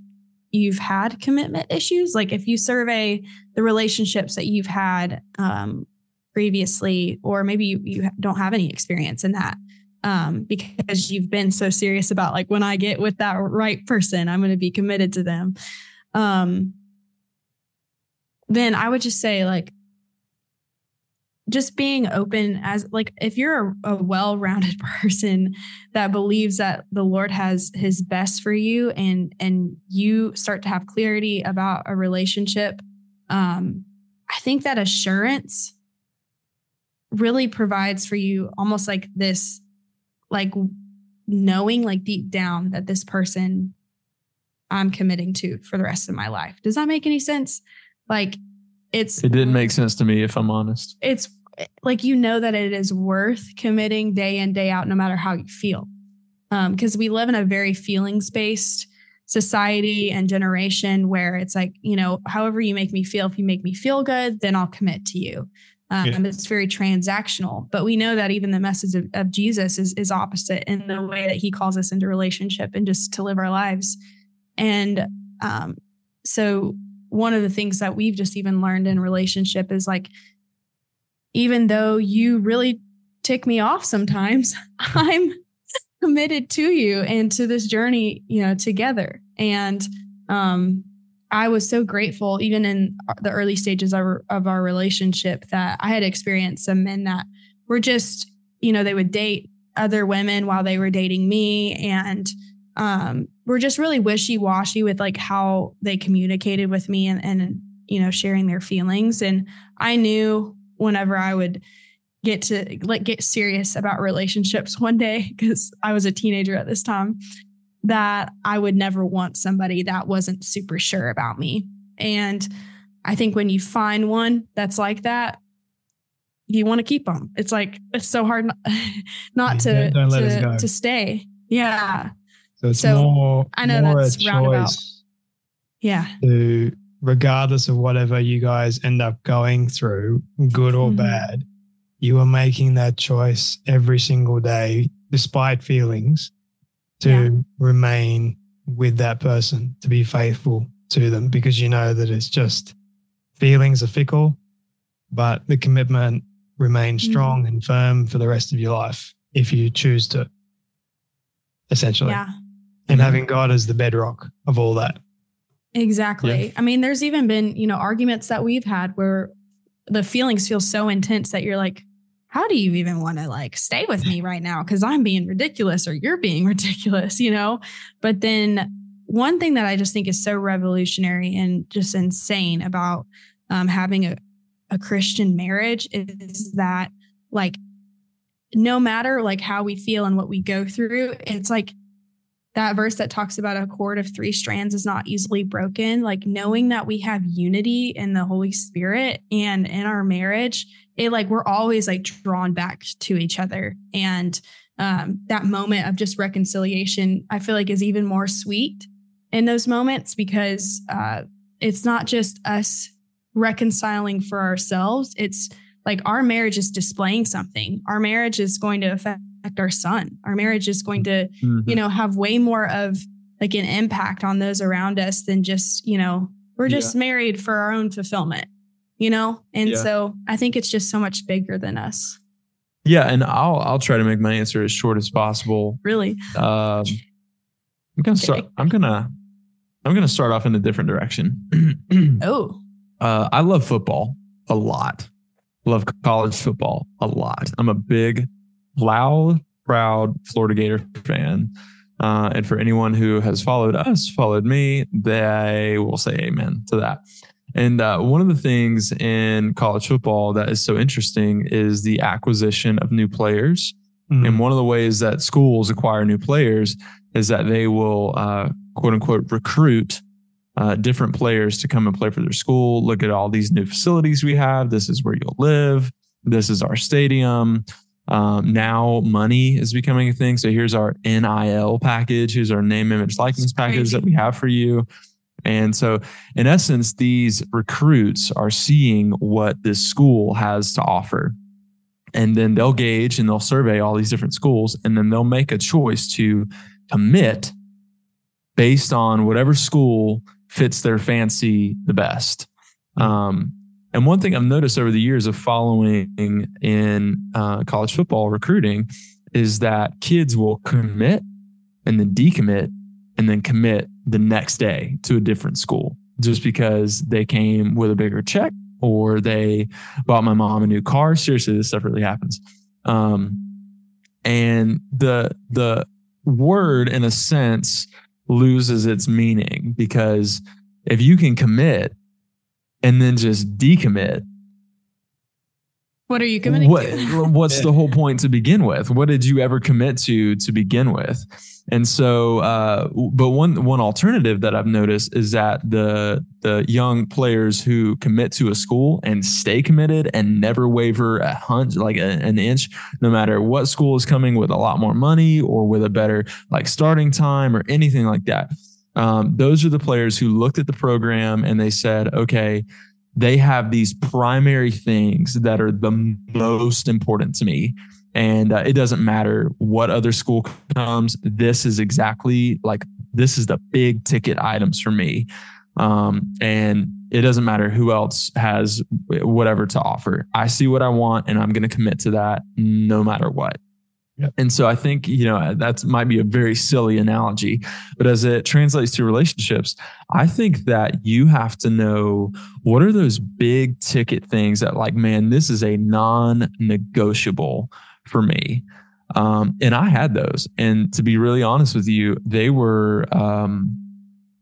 you've had commitment issues. Like if you survey the relationships that you've had um, previously, or maybe you, you don't have any experience in that um, because you've been so serious about like when I get with that right person, I'm going to be committed to them. Um, then I would just say like just being open as like if you're a, a well-rounded person that believes that the lord has his best for you and and you start to have clarity about a relationship um i think that assurance really provides for you almost like this, like knowing like deep down that this person I'm committing to for the rest of my life. Does that make any sense? Like it's It didn't make sense to me if I'm honest. It's like you know that it is worth committing day in day out no matter how you feel. Um because we live in a very feelings based society and generation where it's like, you know, however you make me feel, if you make me feel good, then I'll commit to you. Um, yeah. It's very transactional, but we know that even the message of, of Jesus is, is opposite in the way that he calls us into relationship and just to live our lives. And um, so, one of the things that we've just even learned in relationship is like, even though you really tick me off sometimes, I'm committed to you and to this journey, you know, together. And um, I was so grateful, even in the early stages of our, of our relationship, that I had experienced some men that were just, you know, they would date other women while they were dating me. And um, were just really wishy washy with like how they communicated with me and, and, you know, sharing their feelings. And I knew whenever I would get to like get serious about relationships one day because I was a teenager at this time that I would never want somebody that wasn't super sure about me. And I think when you find one that's like that, you want to keep them. It's like it's so hard not, not to to, to, stay. Yeah. So it's so more. I know more that's roundabout. Yeah. To regardless of whatever you guys end up going through, good or mm-hmm. bad, you are making that choice every single day, despite feelings, to yeah. remain with that person, to be faithful to them, because you know that it's just feelings are fickle, but the commitment remains mm-hmm. strong and firm for the rest of your life if you choose to, essentially. Yeah. And mm-hmm. having God as the bedrock of all that. Exactly. Yeah. I mean, there's even been, you know, arguments that we've had where the feelings feel so intense that you're like, how do you even want to like stay with me right now? Cause I'm being ridiculous or you're being ridiculous, you know? But then one thing that I just think is so revolutionary and just insane about um, having a, a Christian marriage is that like no matter like how we feel and what we go through, it's like that verse that talks about a cord of three strands is not easily broken like knowing that we have unity in the holy spirit and in our marriage it like we're always like drawn back to each other and um, that moment of just reconciliation i feel like is even more sweet in those moments because uh, it's not just us reconciling for ourselves it's like our marriage is displaying something our marriage is going to affect our son. Our marriage is going to, mm-hmm. you know, have way more of like an impact on those around us than just, you know, we're just yeah. married for our own fulfillment, you know? And yeah. so I think it's just so much bigger than us. Yeah, and I'll I'll try to make my answer as short as possible. Really? Um, I'm gonna start. I'm gonna I'm gonna start off in a different direction. oh. Uh, I love football a lot. Love college football a lot. I'm a big loud, proud Florida Gator fan. Uh, and for anyone who has followed us, followed me, they will say amen to that. And uh, one of the things in college football that is so interesting is the acquisition of new players. Mm-hmm. And one of the ways that schools acquire new players is that they will, uh, quote unquote, recruit uh, different players to come and play for their school. Look at all these new facilities we have. This is where you'll live. This is our stadium. Um, now money is becoming a thing. So here's our NIL package. Here's our name, image, likeness package that we have for you. And so, in essence, these recruits are seeing what this school has to offer. And then they'll gauge and they'll survey all these different schools, and then they'll make a choice to commit based on whatever school fits their fancy the best. Hmm. Um, and one thing I've noticed over the years of following in uh, college football recruiting is that kids will commit and then decommit and then commit the next day to a different school just because they came with a bigger check or they bought my mom a new car. Seriously, this stuff really happens. Um, and the the word, in a sense, loses its meaning because if you can commit and then just decommit, What are you committing what, to? what's the whole point to begin with? What did you ever commit to to begin with? And so, uh, but one one alternative that I've noticed is that the the young players who commit to a school and stay committed and never waver a hunch like a, an inch, no matter what school is coming with a lot more money or with a better like starting time or anything like that. Um, those are the players who looked at the program and they said, okay, they have these primary things that are the most important to me. And uh, it doesn't matter what other school comes. This is exactly like this is the big ticket items for me. Um, and it doesn't matter who else has whatever to offer. I see what I want and I'm going to commit to that no matter what. And so I think, you know, that might be a very silly analogy, but as it translates to relationships, I think that you have to know what are those big ticket things that, like, man, this is a non negotiable for me. Um, and I had those. And to be really honest with you, they were, um,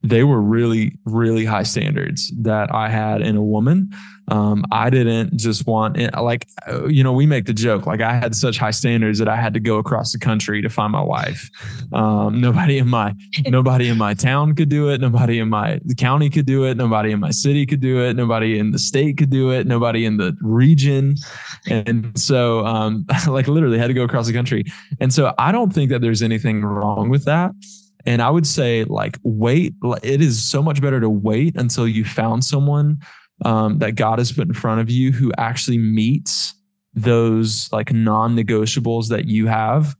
they were really, really high standards that I had in a woman. Um, I didn't just want it, like, uh, you know, we make the joke, like I had such high standards that I had to go across the country to find my wife. Um, nobody in my, nobody in my town could do it. Nobody in my county could do it. Nobody in my city could do it. Nobody in the state could do it. Nobody in the region. And so, um, like literally had to go across the country. And so I don't think that there's anything wrong with that. And I would say, like, wait. It is so much better to wait until you found someone um, that God has put in front of you who actually meets those like non negotiables that you have.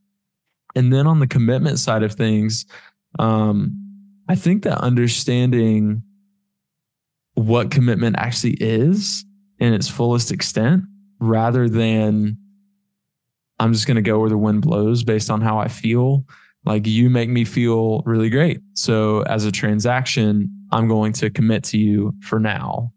And then on the commitment side of things, um, I think that understanding what commitment actually is in its fullest extent rather than I'm just going to go where the wind blows based on how I feel like you make me feel really great. So as a transaction, I'm going to commit to you for now.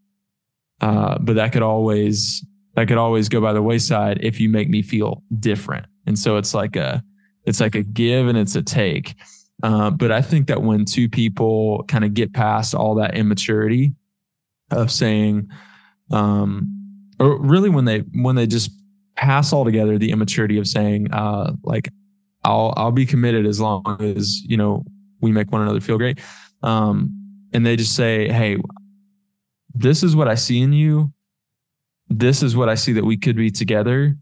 Uh, but that could always that could always go by the wayside if you make me feel different. And so it's like a it's like a give and it's a take. Uh, but I think that when two people kind of get past all that immaturity of saying, um, or really when they when they just pass altogether the immaturity of saying, uh, like I'll I'll be committed as long as you know we make one another feel great. Um, and they just say, "Hey, this is what I see in you. This is what I see that we could be together.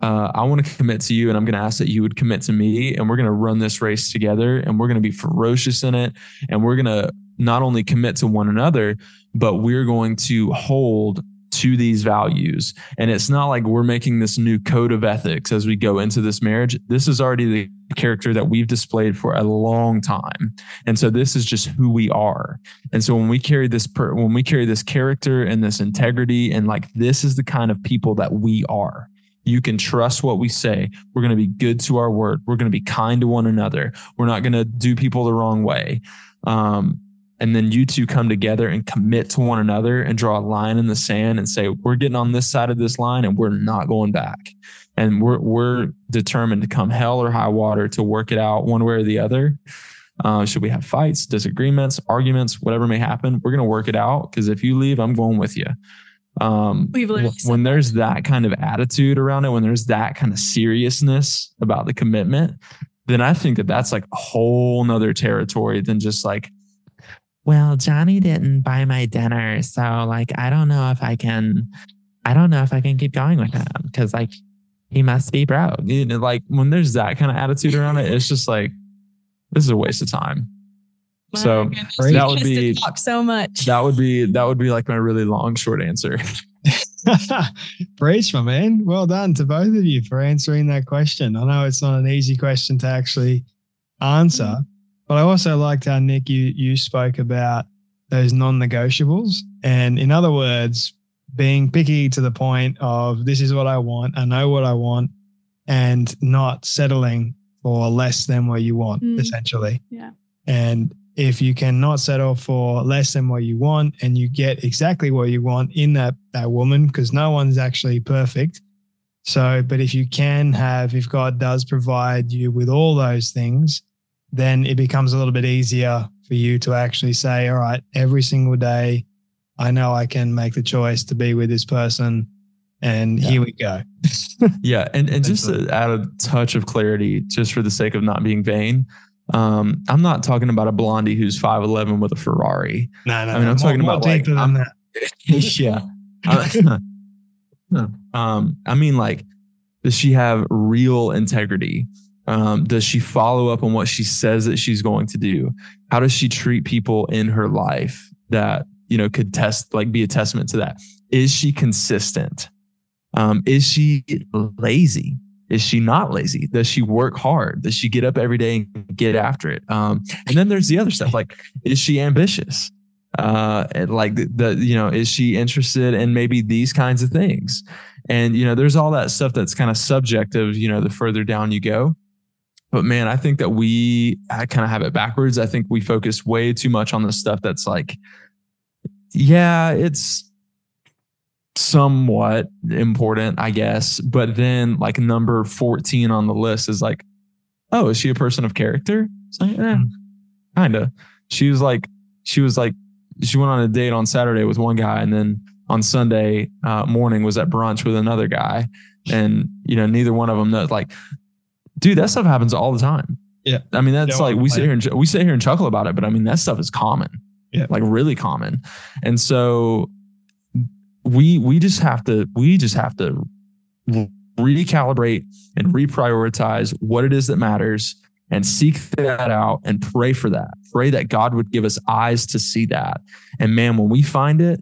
Uh, I want to commit to you, and I'm going to ask that you would commit to me, and we're going to run this race together, and we're going to be ferocious in it, and we're going to not only commit to one another, but we're going to hold to these values. And it's not like we're making this new code of ethics as we go into this marriage. This is already the character that we've displayed for a long time. And so this is just who we are. And so when we carry this per, when we carry this character and this integrity and like this is the kind of people that we are. You can trust what we say. We're going to be good to our word. We're going to be kind to one another. We're not going to do people the wrong way. Um, and then you two come together and commit to one another and draw a line in the sand and say we're getting on this side of this line and we're not going back. And we're we're determined to come hell or high water to work it out one way or the other. Uh, should we have fights disagreements arguments whatever may happen we're going to work it out because if you leave i'm going with you. Um, when there's that kind of attitude around it when there's that kind of seriousness about the commitment then i think that that's like a whole nother territory than just like well, Johnny didn't buy my dinner. So, like, I don't know if I can, I don't know if I can keep going with him because, like, he must be broke. You know, like, when there's that kind of attitude around it, it's just like, this is a waste of time. My so that would be talk so much. That would be that would be like my really long short answer. Preach, my man. Well done to both of you for answering that question. I know it's not an easy question to actually answer, mm-hmm. But I also liked how Nick you you spoke about those non-negotiables, and in other words, being picky to the point of this is what I want, I know what I want, and not settling for less than what you want, mm. essentially. Yeah. And if you cannot settle for less than what you want and you get exactly what you want in that that woman, because no one's actually perfect. So, but if you can have, if God does provide you with all those things, then it becomes a little bit easier for you to actually say, all right, every single day, I know I can make the choice to be with this person And yeah. here we go. yeah. And, and just to add a touch of clarity, just for the sake of not being vain, um, I'm not talking about a blondie who's 5'11 with a Ferrari. No, no. I mean, I'm talking more about like, I'm, that. yeah. um, I mean, like, does she have real integrity? Um, does she follow up on what she says that she's going to do? How does she treat people in her life that you know could test like be a testament to that? Is she consistent? Um, is she lazy? Is she not lazy? Does she work hard? Does she get up every day and get after it? Um, and then there's the other stuff like, is she ambitious? Uh, like the, the, you know, is she interested in maybe these kinds of things? And, you know, there's all that stuff that's kind of subjective, you know, the further down you go. But man, I think that we kind of have it backwards. I think we focus way too much on the stuff that's like, yeah, it's somewhat important, I guess. But then like number 14 on the list is like, oh, is she a person of character? It's like, eh, hmm. kind of. She was like, she was like, she went on a date on Saturday with one guy and then on Sunday uh, morning was at brunch with another guy. And, you know, neither one of them knows like, dude, that stuff happens all the time. Yeah. I mean, that's like, we sit here and we sit here and chuckle about it, but I mean, that stuff is common. Yeah. Like really common. And so we we just have to we just have to recalibrate and reprioritize what it is that matters and seek that out and pray for that. Pray that God would give us eyes to see that. And man, when we find it,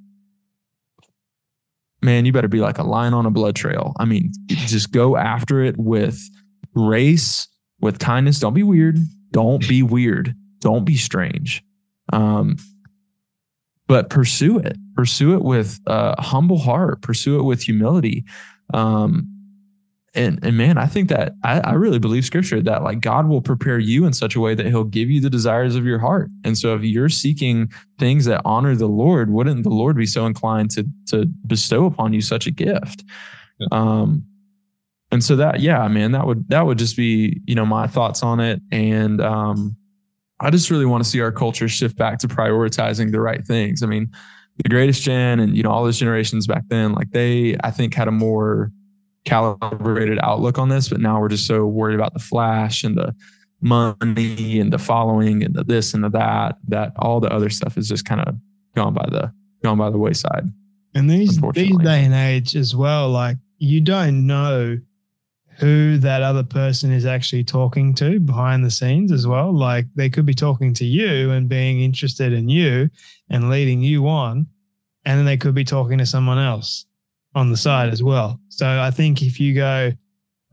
man, you better be like a lion on a blood trail. I mean, just go after it with grace, with kindness. Don't be weird. Don't be weird. Don't be strange. Um, but pursue it pursue it with a humble heart pursue it with humility um, and and man i think that I, I really believe scripture that like god will prepare you in such a way that he'll give you the desires of your heart and so if you're seeking things that honor the lord wouldn't the lord be so inclined to to bestow upon you such a gift yeah. um and so that yeah man that would that would just be you know my thoughts on it and um I just really want to see our culture shift back to prioritizing the right things. I mean, the greatest gen and you know all those generations back then, like they I think had a more calibrated outlook on this, but now we're just so worried about the flash and the money and the following and the this and the that that all the other stuff is just kind of gone by the gone by the wayside. And these these day and age as well, like you don't know who that other person is actually talking to behind the scenes as well. Like they could be talking to you and being interested in you and leading you on, and then they could be talking to someone else on the side as well. So I think if you go,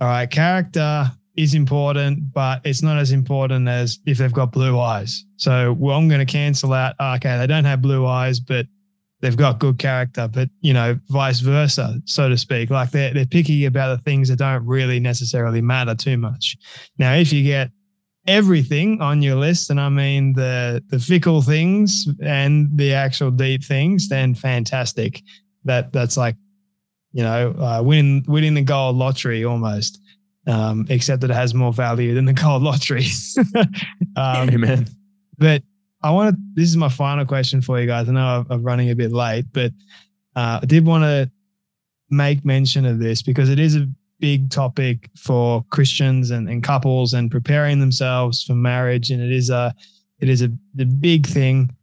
all right, character is important, but it's not as important as if they've got blue eyes. So well, I'm going to cancel out, ah, okay, they don't have blue eyes, but they've got good character, but you know, vice versa, so to speak. Like they're they're picky about the things that don't really necessarily matter too much. Now, if you get everything on your list, and I mean the the fickle things and the actual deep things, then fantastic. That that's like, you know, uh, winning winning the gold lottery almost. Um, except that it has more value than the gold lottery. um, Amen. But I want to. This is my final question for you guys. I know I'm, running a bit late, but uh, I did want to make mention of this because it is a big topic for Christians and, and couples and preparing themselves for marriage, and it is a it is a the big thing,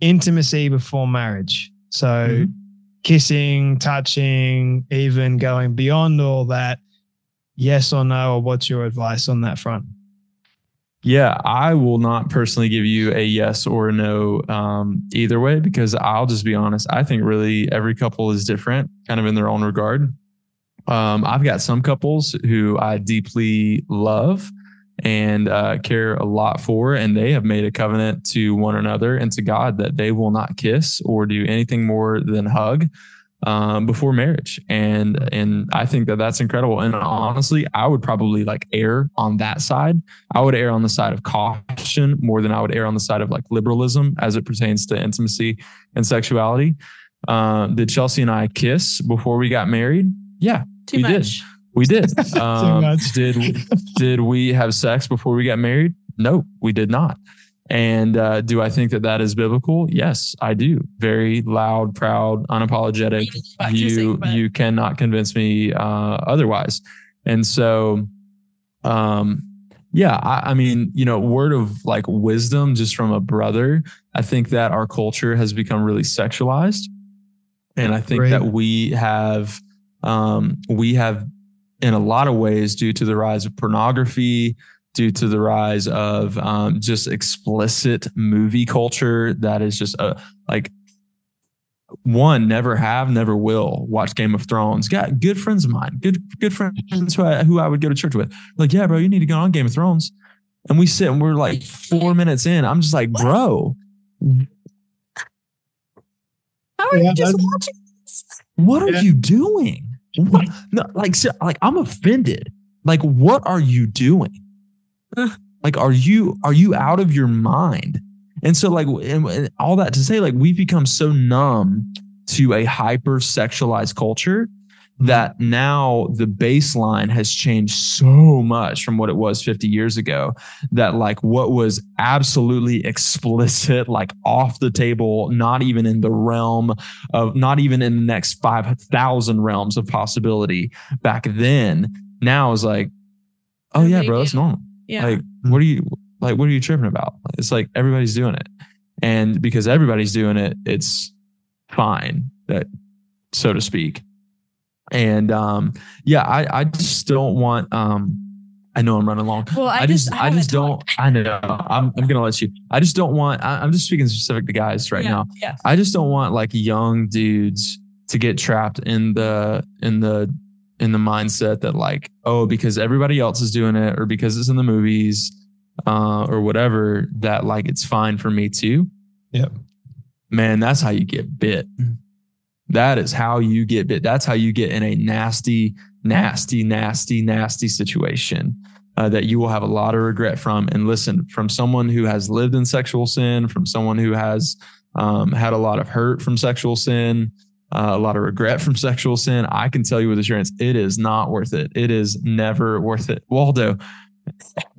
intimacy before marriage. So, mm-hmm. kissing, touching, even going beyond all that. Yes or no, or what's your advice on that front? Yeah, I will not personally give you a yes or no um, either way because I'll just be honest. I think really every couple is different, kind of in their own regard. Um, I've got some couples who I deeply love and uh, care a lot for, and they have made a covenant to one another and to God that they will not kiss or do anything more than hug um, before marriage, and and I think that that's incredible. And honestly, I would probably like err on that side. I would err on the side of caution more than I would err on the side of like liberalism as it pertains to intimacy and sexuality. Uh, did Chelsea and I kiss before we got married? Yeah, Too we much. did. We did. Um, did did we have sex before we got married? No, we did not. And uh, do I think that that is biblical? Yes, I do. Very loud, proud, unapologetic. You you cannot convince me uh, otherwise. And so, um, yeah, I, I, mean, you know, word of like wisdom just from a brother. I think that our culture has become really sexualized, and I think Great. that we have um, we have in a lot of ways due to the rise of pornography due to the rise of um, just explicit movie culture that is just a like one never have never will watch game of thrones. Got good friends of mine good good friends who I, who I would go to church with. Like yeah bro you need to go on game of thrones. And we sit and we're like four minutes in. I'm just like bro. How are yeah, you just watching this? What are yeah. you doing? What? No, like like i'm offended. Like what are you doing like, are you are you out of your mind? And so, like, and, and all that to say, like, we've become so numb to a hyper sexualized culture that now the baseline has changed so much from what it was 50 years ago that like what was absolutely explicit like off the table not even in the realm of not even in the next 5000 realms of possibility back then now is like oh yeah bro it's normal yeah. Like, what are you like? What are you tripping about? It's like everybody's doing it, and because everybody's doing it, it's fine. That, so to speak. And um, yeah, I I just don't want um. I know I'm running long. Well, I, I just, I, just don't. I know. I'm, I'm gonna let you. I just don't want. I, am just speaking specific to guys right yeah, now. Yeah. I just don't want like young dudes to get trapped in the in the in the mindset that like, oh, because everybody else is doing it or because it's in the movies uh, or whatever, that like it's fine for me too. Yep. Man, that's how you get bit. That is how you get bit. That's how you get in a nasty, nasty, nasty, nasty situation uh, that you will have a lot of regret from. And listen, from someone who has lived in sexual sin, from someone who has um, had a lot of hurt from sexual sin, uh, a lot of regret from sexual sin, I can tell you with assurance, it is not worth it. It is never worth it. Waldo,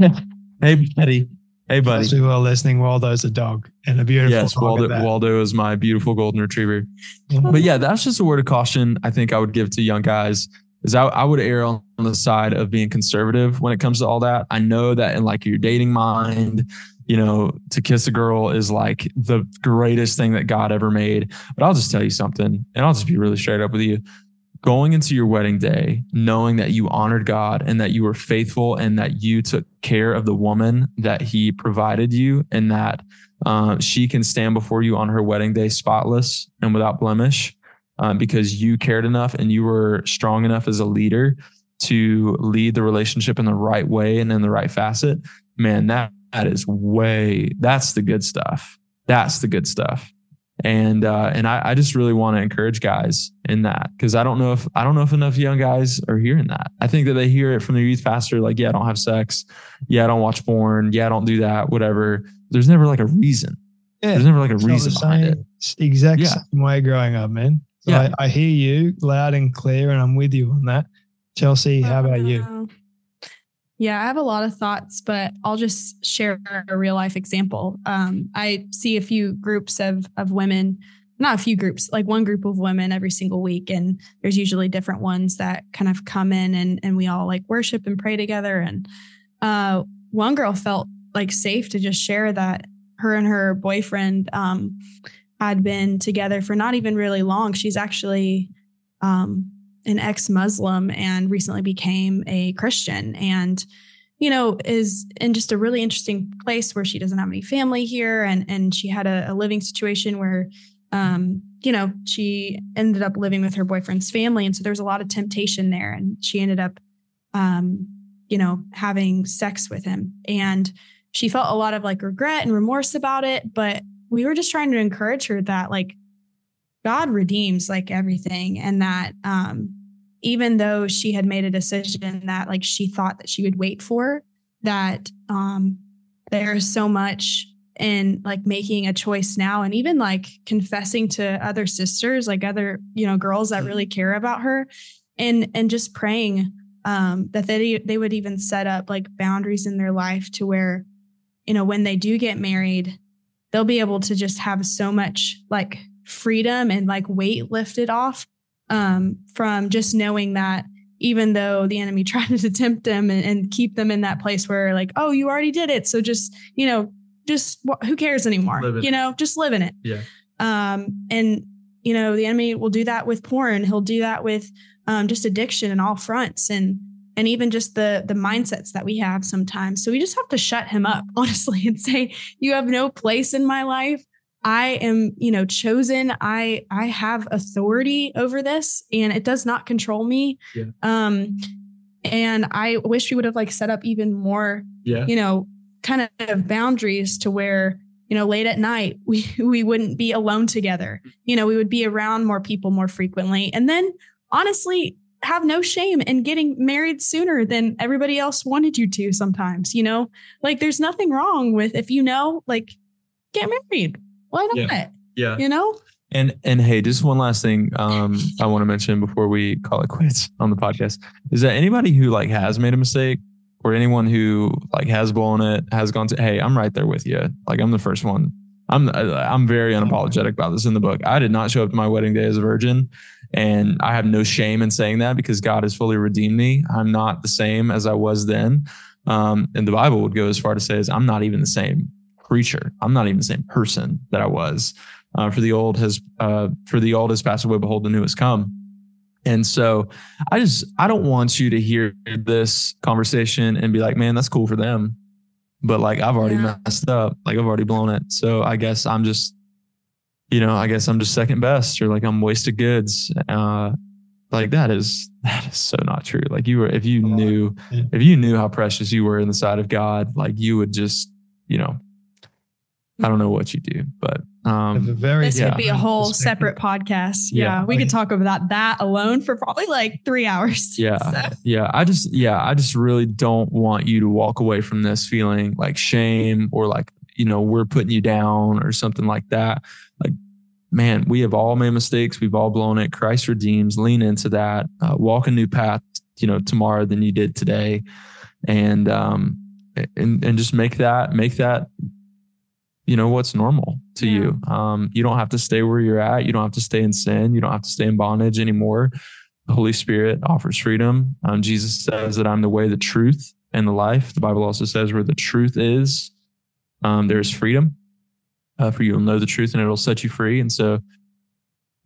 hey buddy, hey buddy. As we were listening, Waldo's a dog and a beautiful. Yes, Waldo. Waldo is my beautiful golden retriever. Mm-hmm. But yeah, that's just a word of caution. I think I would give to young guys is I, I would err on the side of being conservative when it comes to all that. I know that in like your dating mind, you know, to kiss a girl is like the greatest thing that God ever made. But I'll just tell you something, and I'll just be really straight up with you. Going into your wedding day, knowing that you honored God and that you were faithful and that you took care of the woman that He provided you, and that uh, she can stand before you on her wedding day spotless and without blemish um, because you cared enough and you were strong enough as a leader to lead the relationship in the right way and in the right facet. Man, that that is way that's the good stuff. That's the good stuff. And uh, and I, I just really want to encourage guys in that because I don't know if I don't know if enough young guys are hearing that. I think that they hear it from their youth pastor, like, yeah, I don't have sex, yeah, I don't watch porn, yeah, I don't do that, whatever. There's never like a reason. Yeah, There's never like a reason behind it. Exact yeah. same way growing up, man. So yeah. I, I hear you loud and clear, and I'm with you on that. Chelsea, how about you? Yeah, I have a lot of thoughts, but I'll just share a real life example. Um, I see a few groups of of women, not a few groups, like one group of women every single week, and there's usually different ones that kind of come in and and we all like worship and pray together. And uh, one girl felt like safe to just share that her and her boyfriend um, had been together for not even really long. She's actually um, an ex-Muslim and recently became a Christian and you know is in just a really interesting place where she doesn't have any family here and and she had a, a living situation where um you know she ended up living with her boyfriend's family. And so there's a lot of temptation there and she ended up um you know having sex with him. And she felt a lot of like regret and remorse about it but we were just trying to encourage her that like God redeems like everything and that um even though she had made a decision that like she thought that she would wait for that um there's so much in like making a choice now and even like confessing to other sisters like other you know girls that really care about her and and just praying um that they they would even set up like boundaries in their life to where you know, when they do get married, they'll be able to just have so much like freedom and like weight lifted off um, from just knowing that even though the enemy tried to tempt them and, and, keep them in that place where like, oh, you already did it. So just, you know, just who cares anymore? You know, just live in it. Yeah. Um, and you know, the enemy will do that with porn. He'll do that with um, just addiction and all fronts and and even just the the mindsets that we have sometimes. So we just have to shut him up, honestly, and say, you have no place in my life. I am, you know, chosen. I I have authority over this and it does not control me. Yeah. Um and I wish we would have like set up even more, yeah. you know, kind of boundaries to where, you know, late at night we we wouldn't be alone together. You know, we would be around more people more frequently. And then honestly, have no shame in getting married sooner than everybody else wanted you to sometimes, you know? Like there's nothing wrong with if you know, like get married why not? Yeah. yeah. You know? And and hey, just one last thing um, I want to mention before we call it quits on the podcast is that anybody who like has made a mistake or anyone who like has blown it has gone to hey, I'm right there with you. Like I'm the first one. I'm I'm very unapologetic about this in the book. I did not show up to my wedding day as a virgin, and I have no shame in saying that because God has fully redeemed me. I'm not the same as I was then. Um, and the Bible would go as far to say as I'm not even the same creature. I'm not even the same person that I was. Uh, for the old has uh, for the old has passed away. Behold, the new has come. And so I just I don't want you to hear this conversation and be like, man, that's cool for them. But like I've already yeah. messed up. Like I've already blown it. So I guess I'm just, you know, I guess I'm just second best or like I'm wasted goods. Uh like that is that is so not true. Like you were if you knew if you knew how precious you were in the sight of God, like you would just, you know, I don't know what you do, but um, very, this yeah, could be a whole separate podcast. Yeah, yeah we could talk about that alone for probably like three hours. Yeah, so. yeah. I just, yeah, I just really don't want you to walk away from this feeling like shame or like you know we're putting you down or something like that. Like, man, we have all made mistakes. We've all blown it. Christ redeems. Lean into that. Uh, walk a new path. You know, tomorrow than you did today, and um, and and just make that make that you know what's normal to yeah. you um, you don't have to stay where you're at. You don't have to stay in sin. You don't have to stay in bondage anymore. The holy spirit offers freedom. Um, jesus says that i'm the way the truth and the life. The bible also says where the truth is um, there's freedom. Uh, for you will know the truth and it'll set you free. And so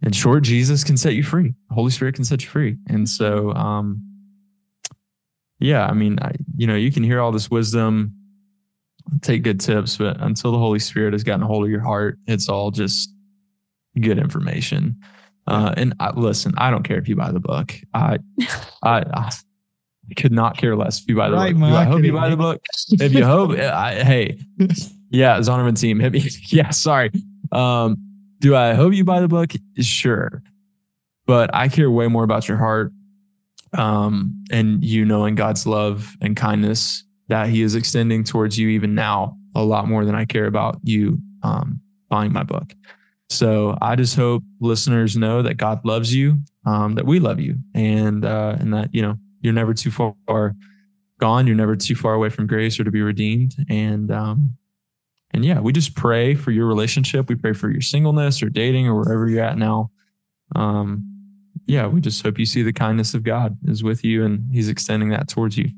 in short jesus can set you free. The holy spirit can set you free. And so um, yeah i mean I, you know you can hear all this wisdom take good tips, but until the Holy Spirit has gotten a hold of your heart, it's all just good information. Uh, and I, listen, I don't care if you buy the book. I, I, I could not care less if you buy the right, book. I hope you buy the book. If you hope, I, hey, yeah, Zondervan team, hit me. Yeah, sorry. Um, do I hope you buy the book? Sure, but I care way more about your heart, um, and you knowing God's love and kindness that he is extending towards you even now a lot more than I care about you um, buying my book. So I just hope listeners know that God loves you, um, that we love you, and uh, and that you know you're never too far gone. You're never too far away from grace or to be redeemed. And um, and yeah, we just pray for your relationship. We pray for your singleness or dating or wherever you're at now. Um, yeah, we just hope you see the kindness of God is with you, and He's extending that towards you.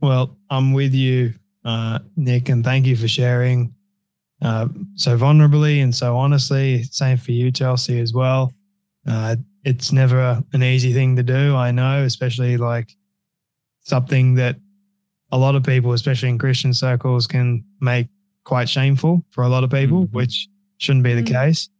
Well, I'm with you, uh, Nick, and thank you for sharing uh, so vulnerably and so honestly. Same for you, Chelsea, as well. Uh, it's never an easy thing to do, I know, especially like something that a lot of people, especially in Christian circles, can make quite shameful for a lot of people, mm-hmm. which shouldn't be the mm-hmm. case.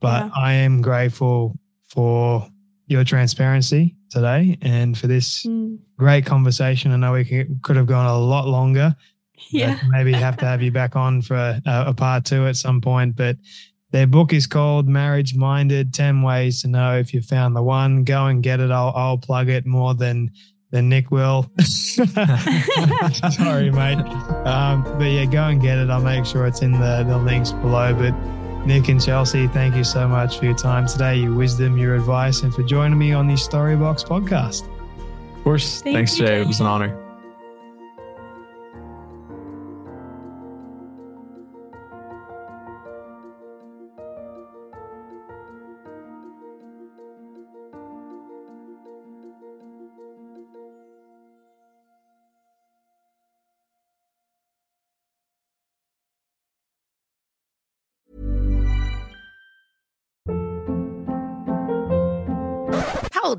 But yeah. I am grateful for your transparency today and for this mm. great conversation. I know we could have gone a lot longer. Yeah. maybe have to have you back on for a, a, part two at some point. But their book is called Marriage Minded 10 Ways to Know If You Found the One. Go and get it. I'll, I'll plug it more than than Nick will. Sorry, mate. Um, but yeah, go and get it. I'll make sure it's in the, the links below. But Nick and Chelsea, thank you so much for your time today, your wisdom, your advice, and for joining me on the Storybox podcast. Of course. Thank Thanks, Jay. Jay. It was an honor.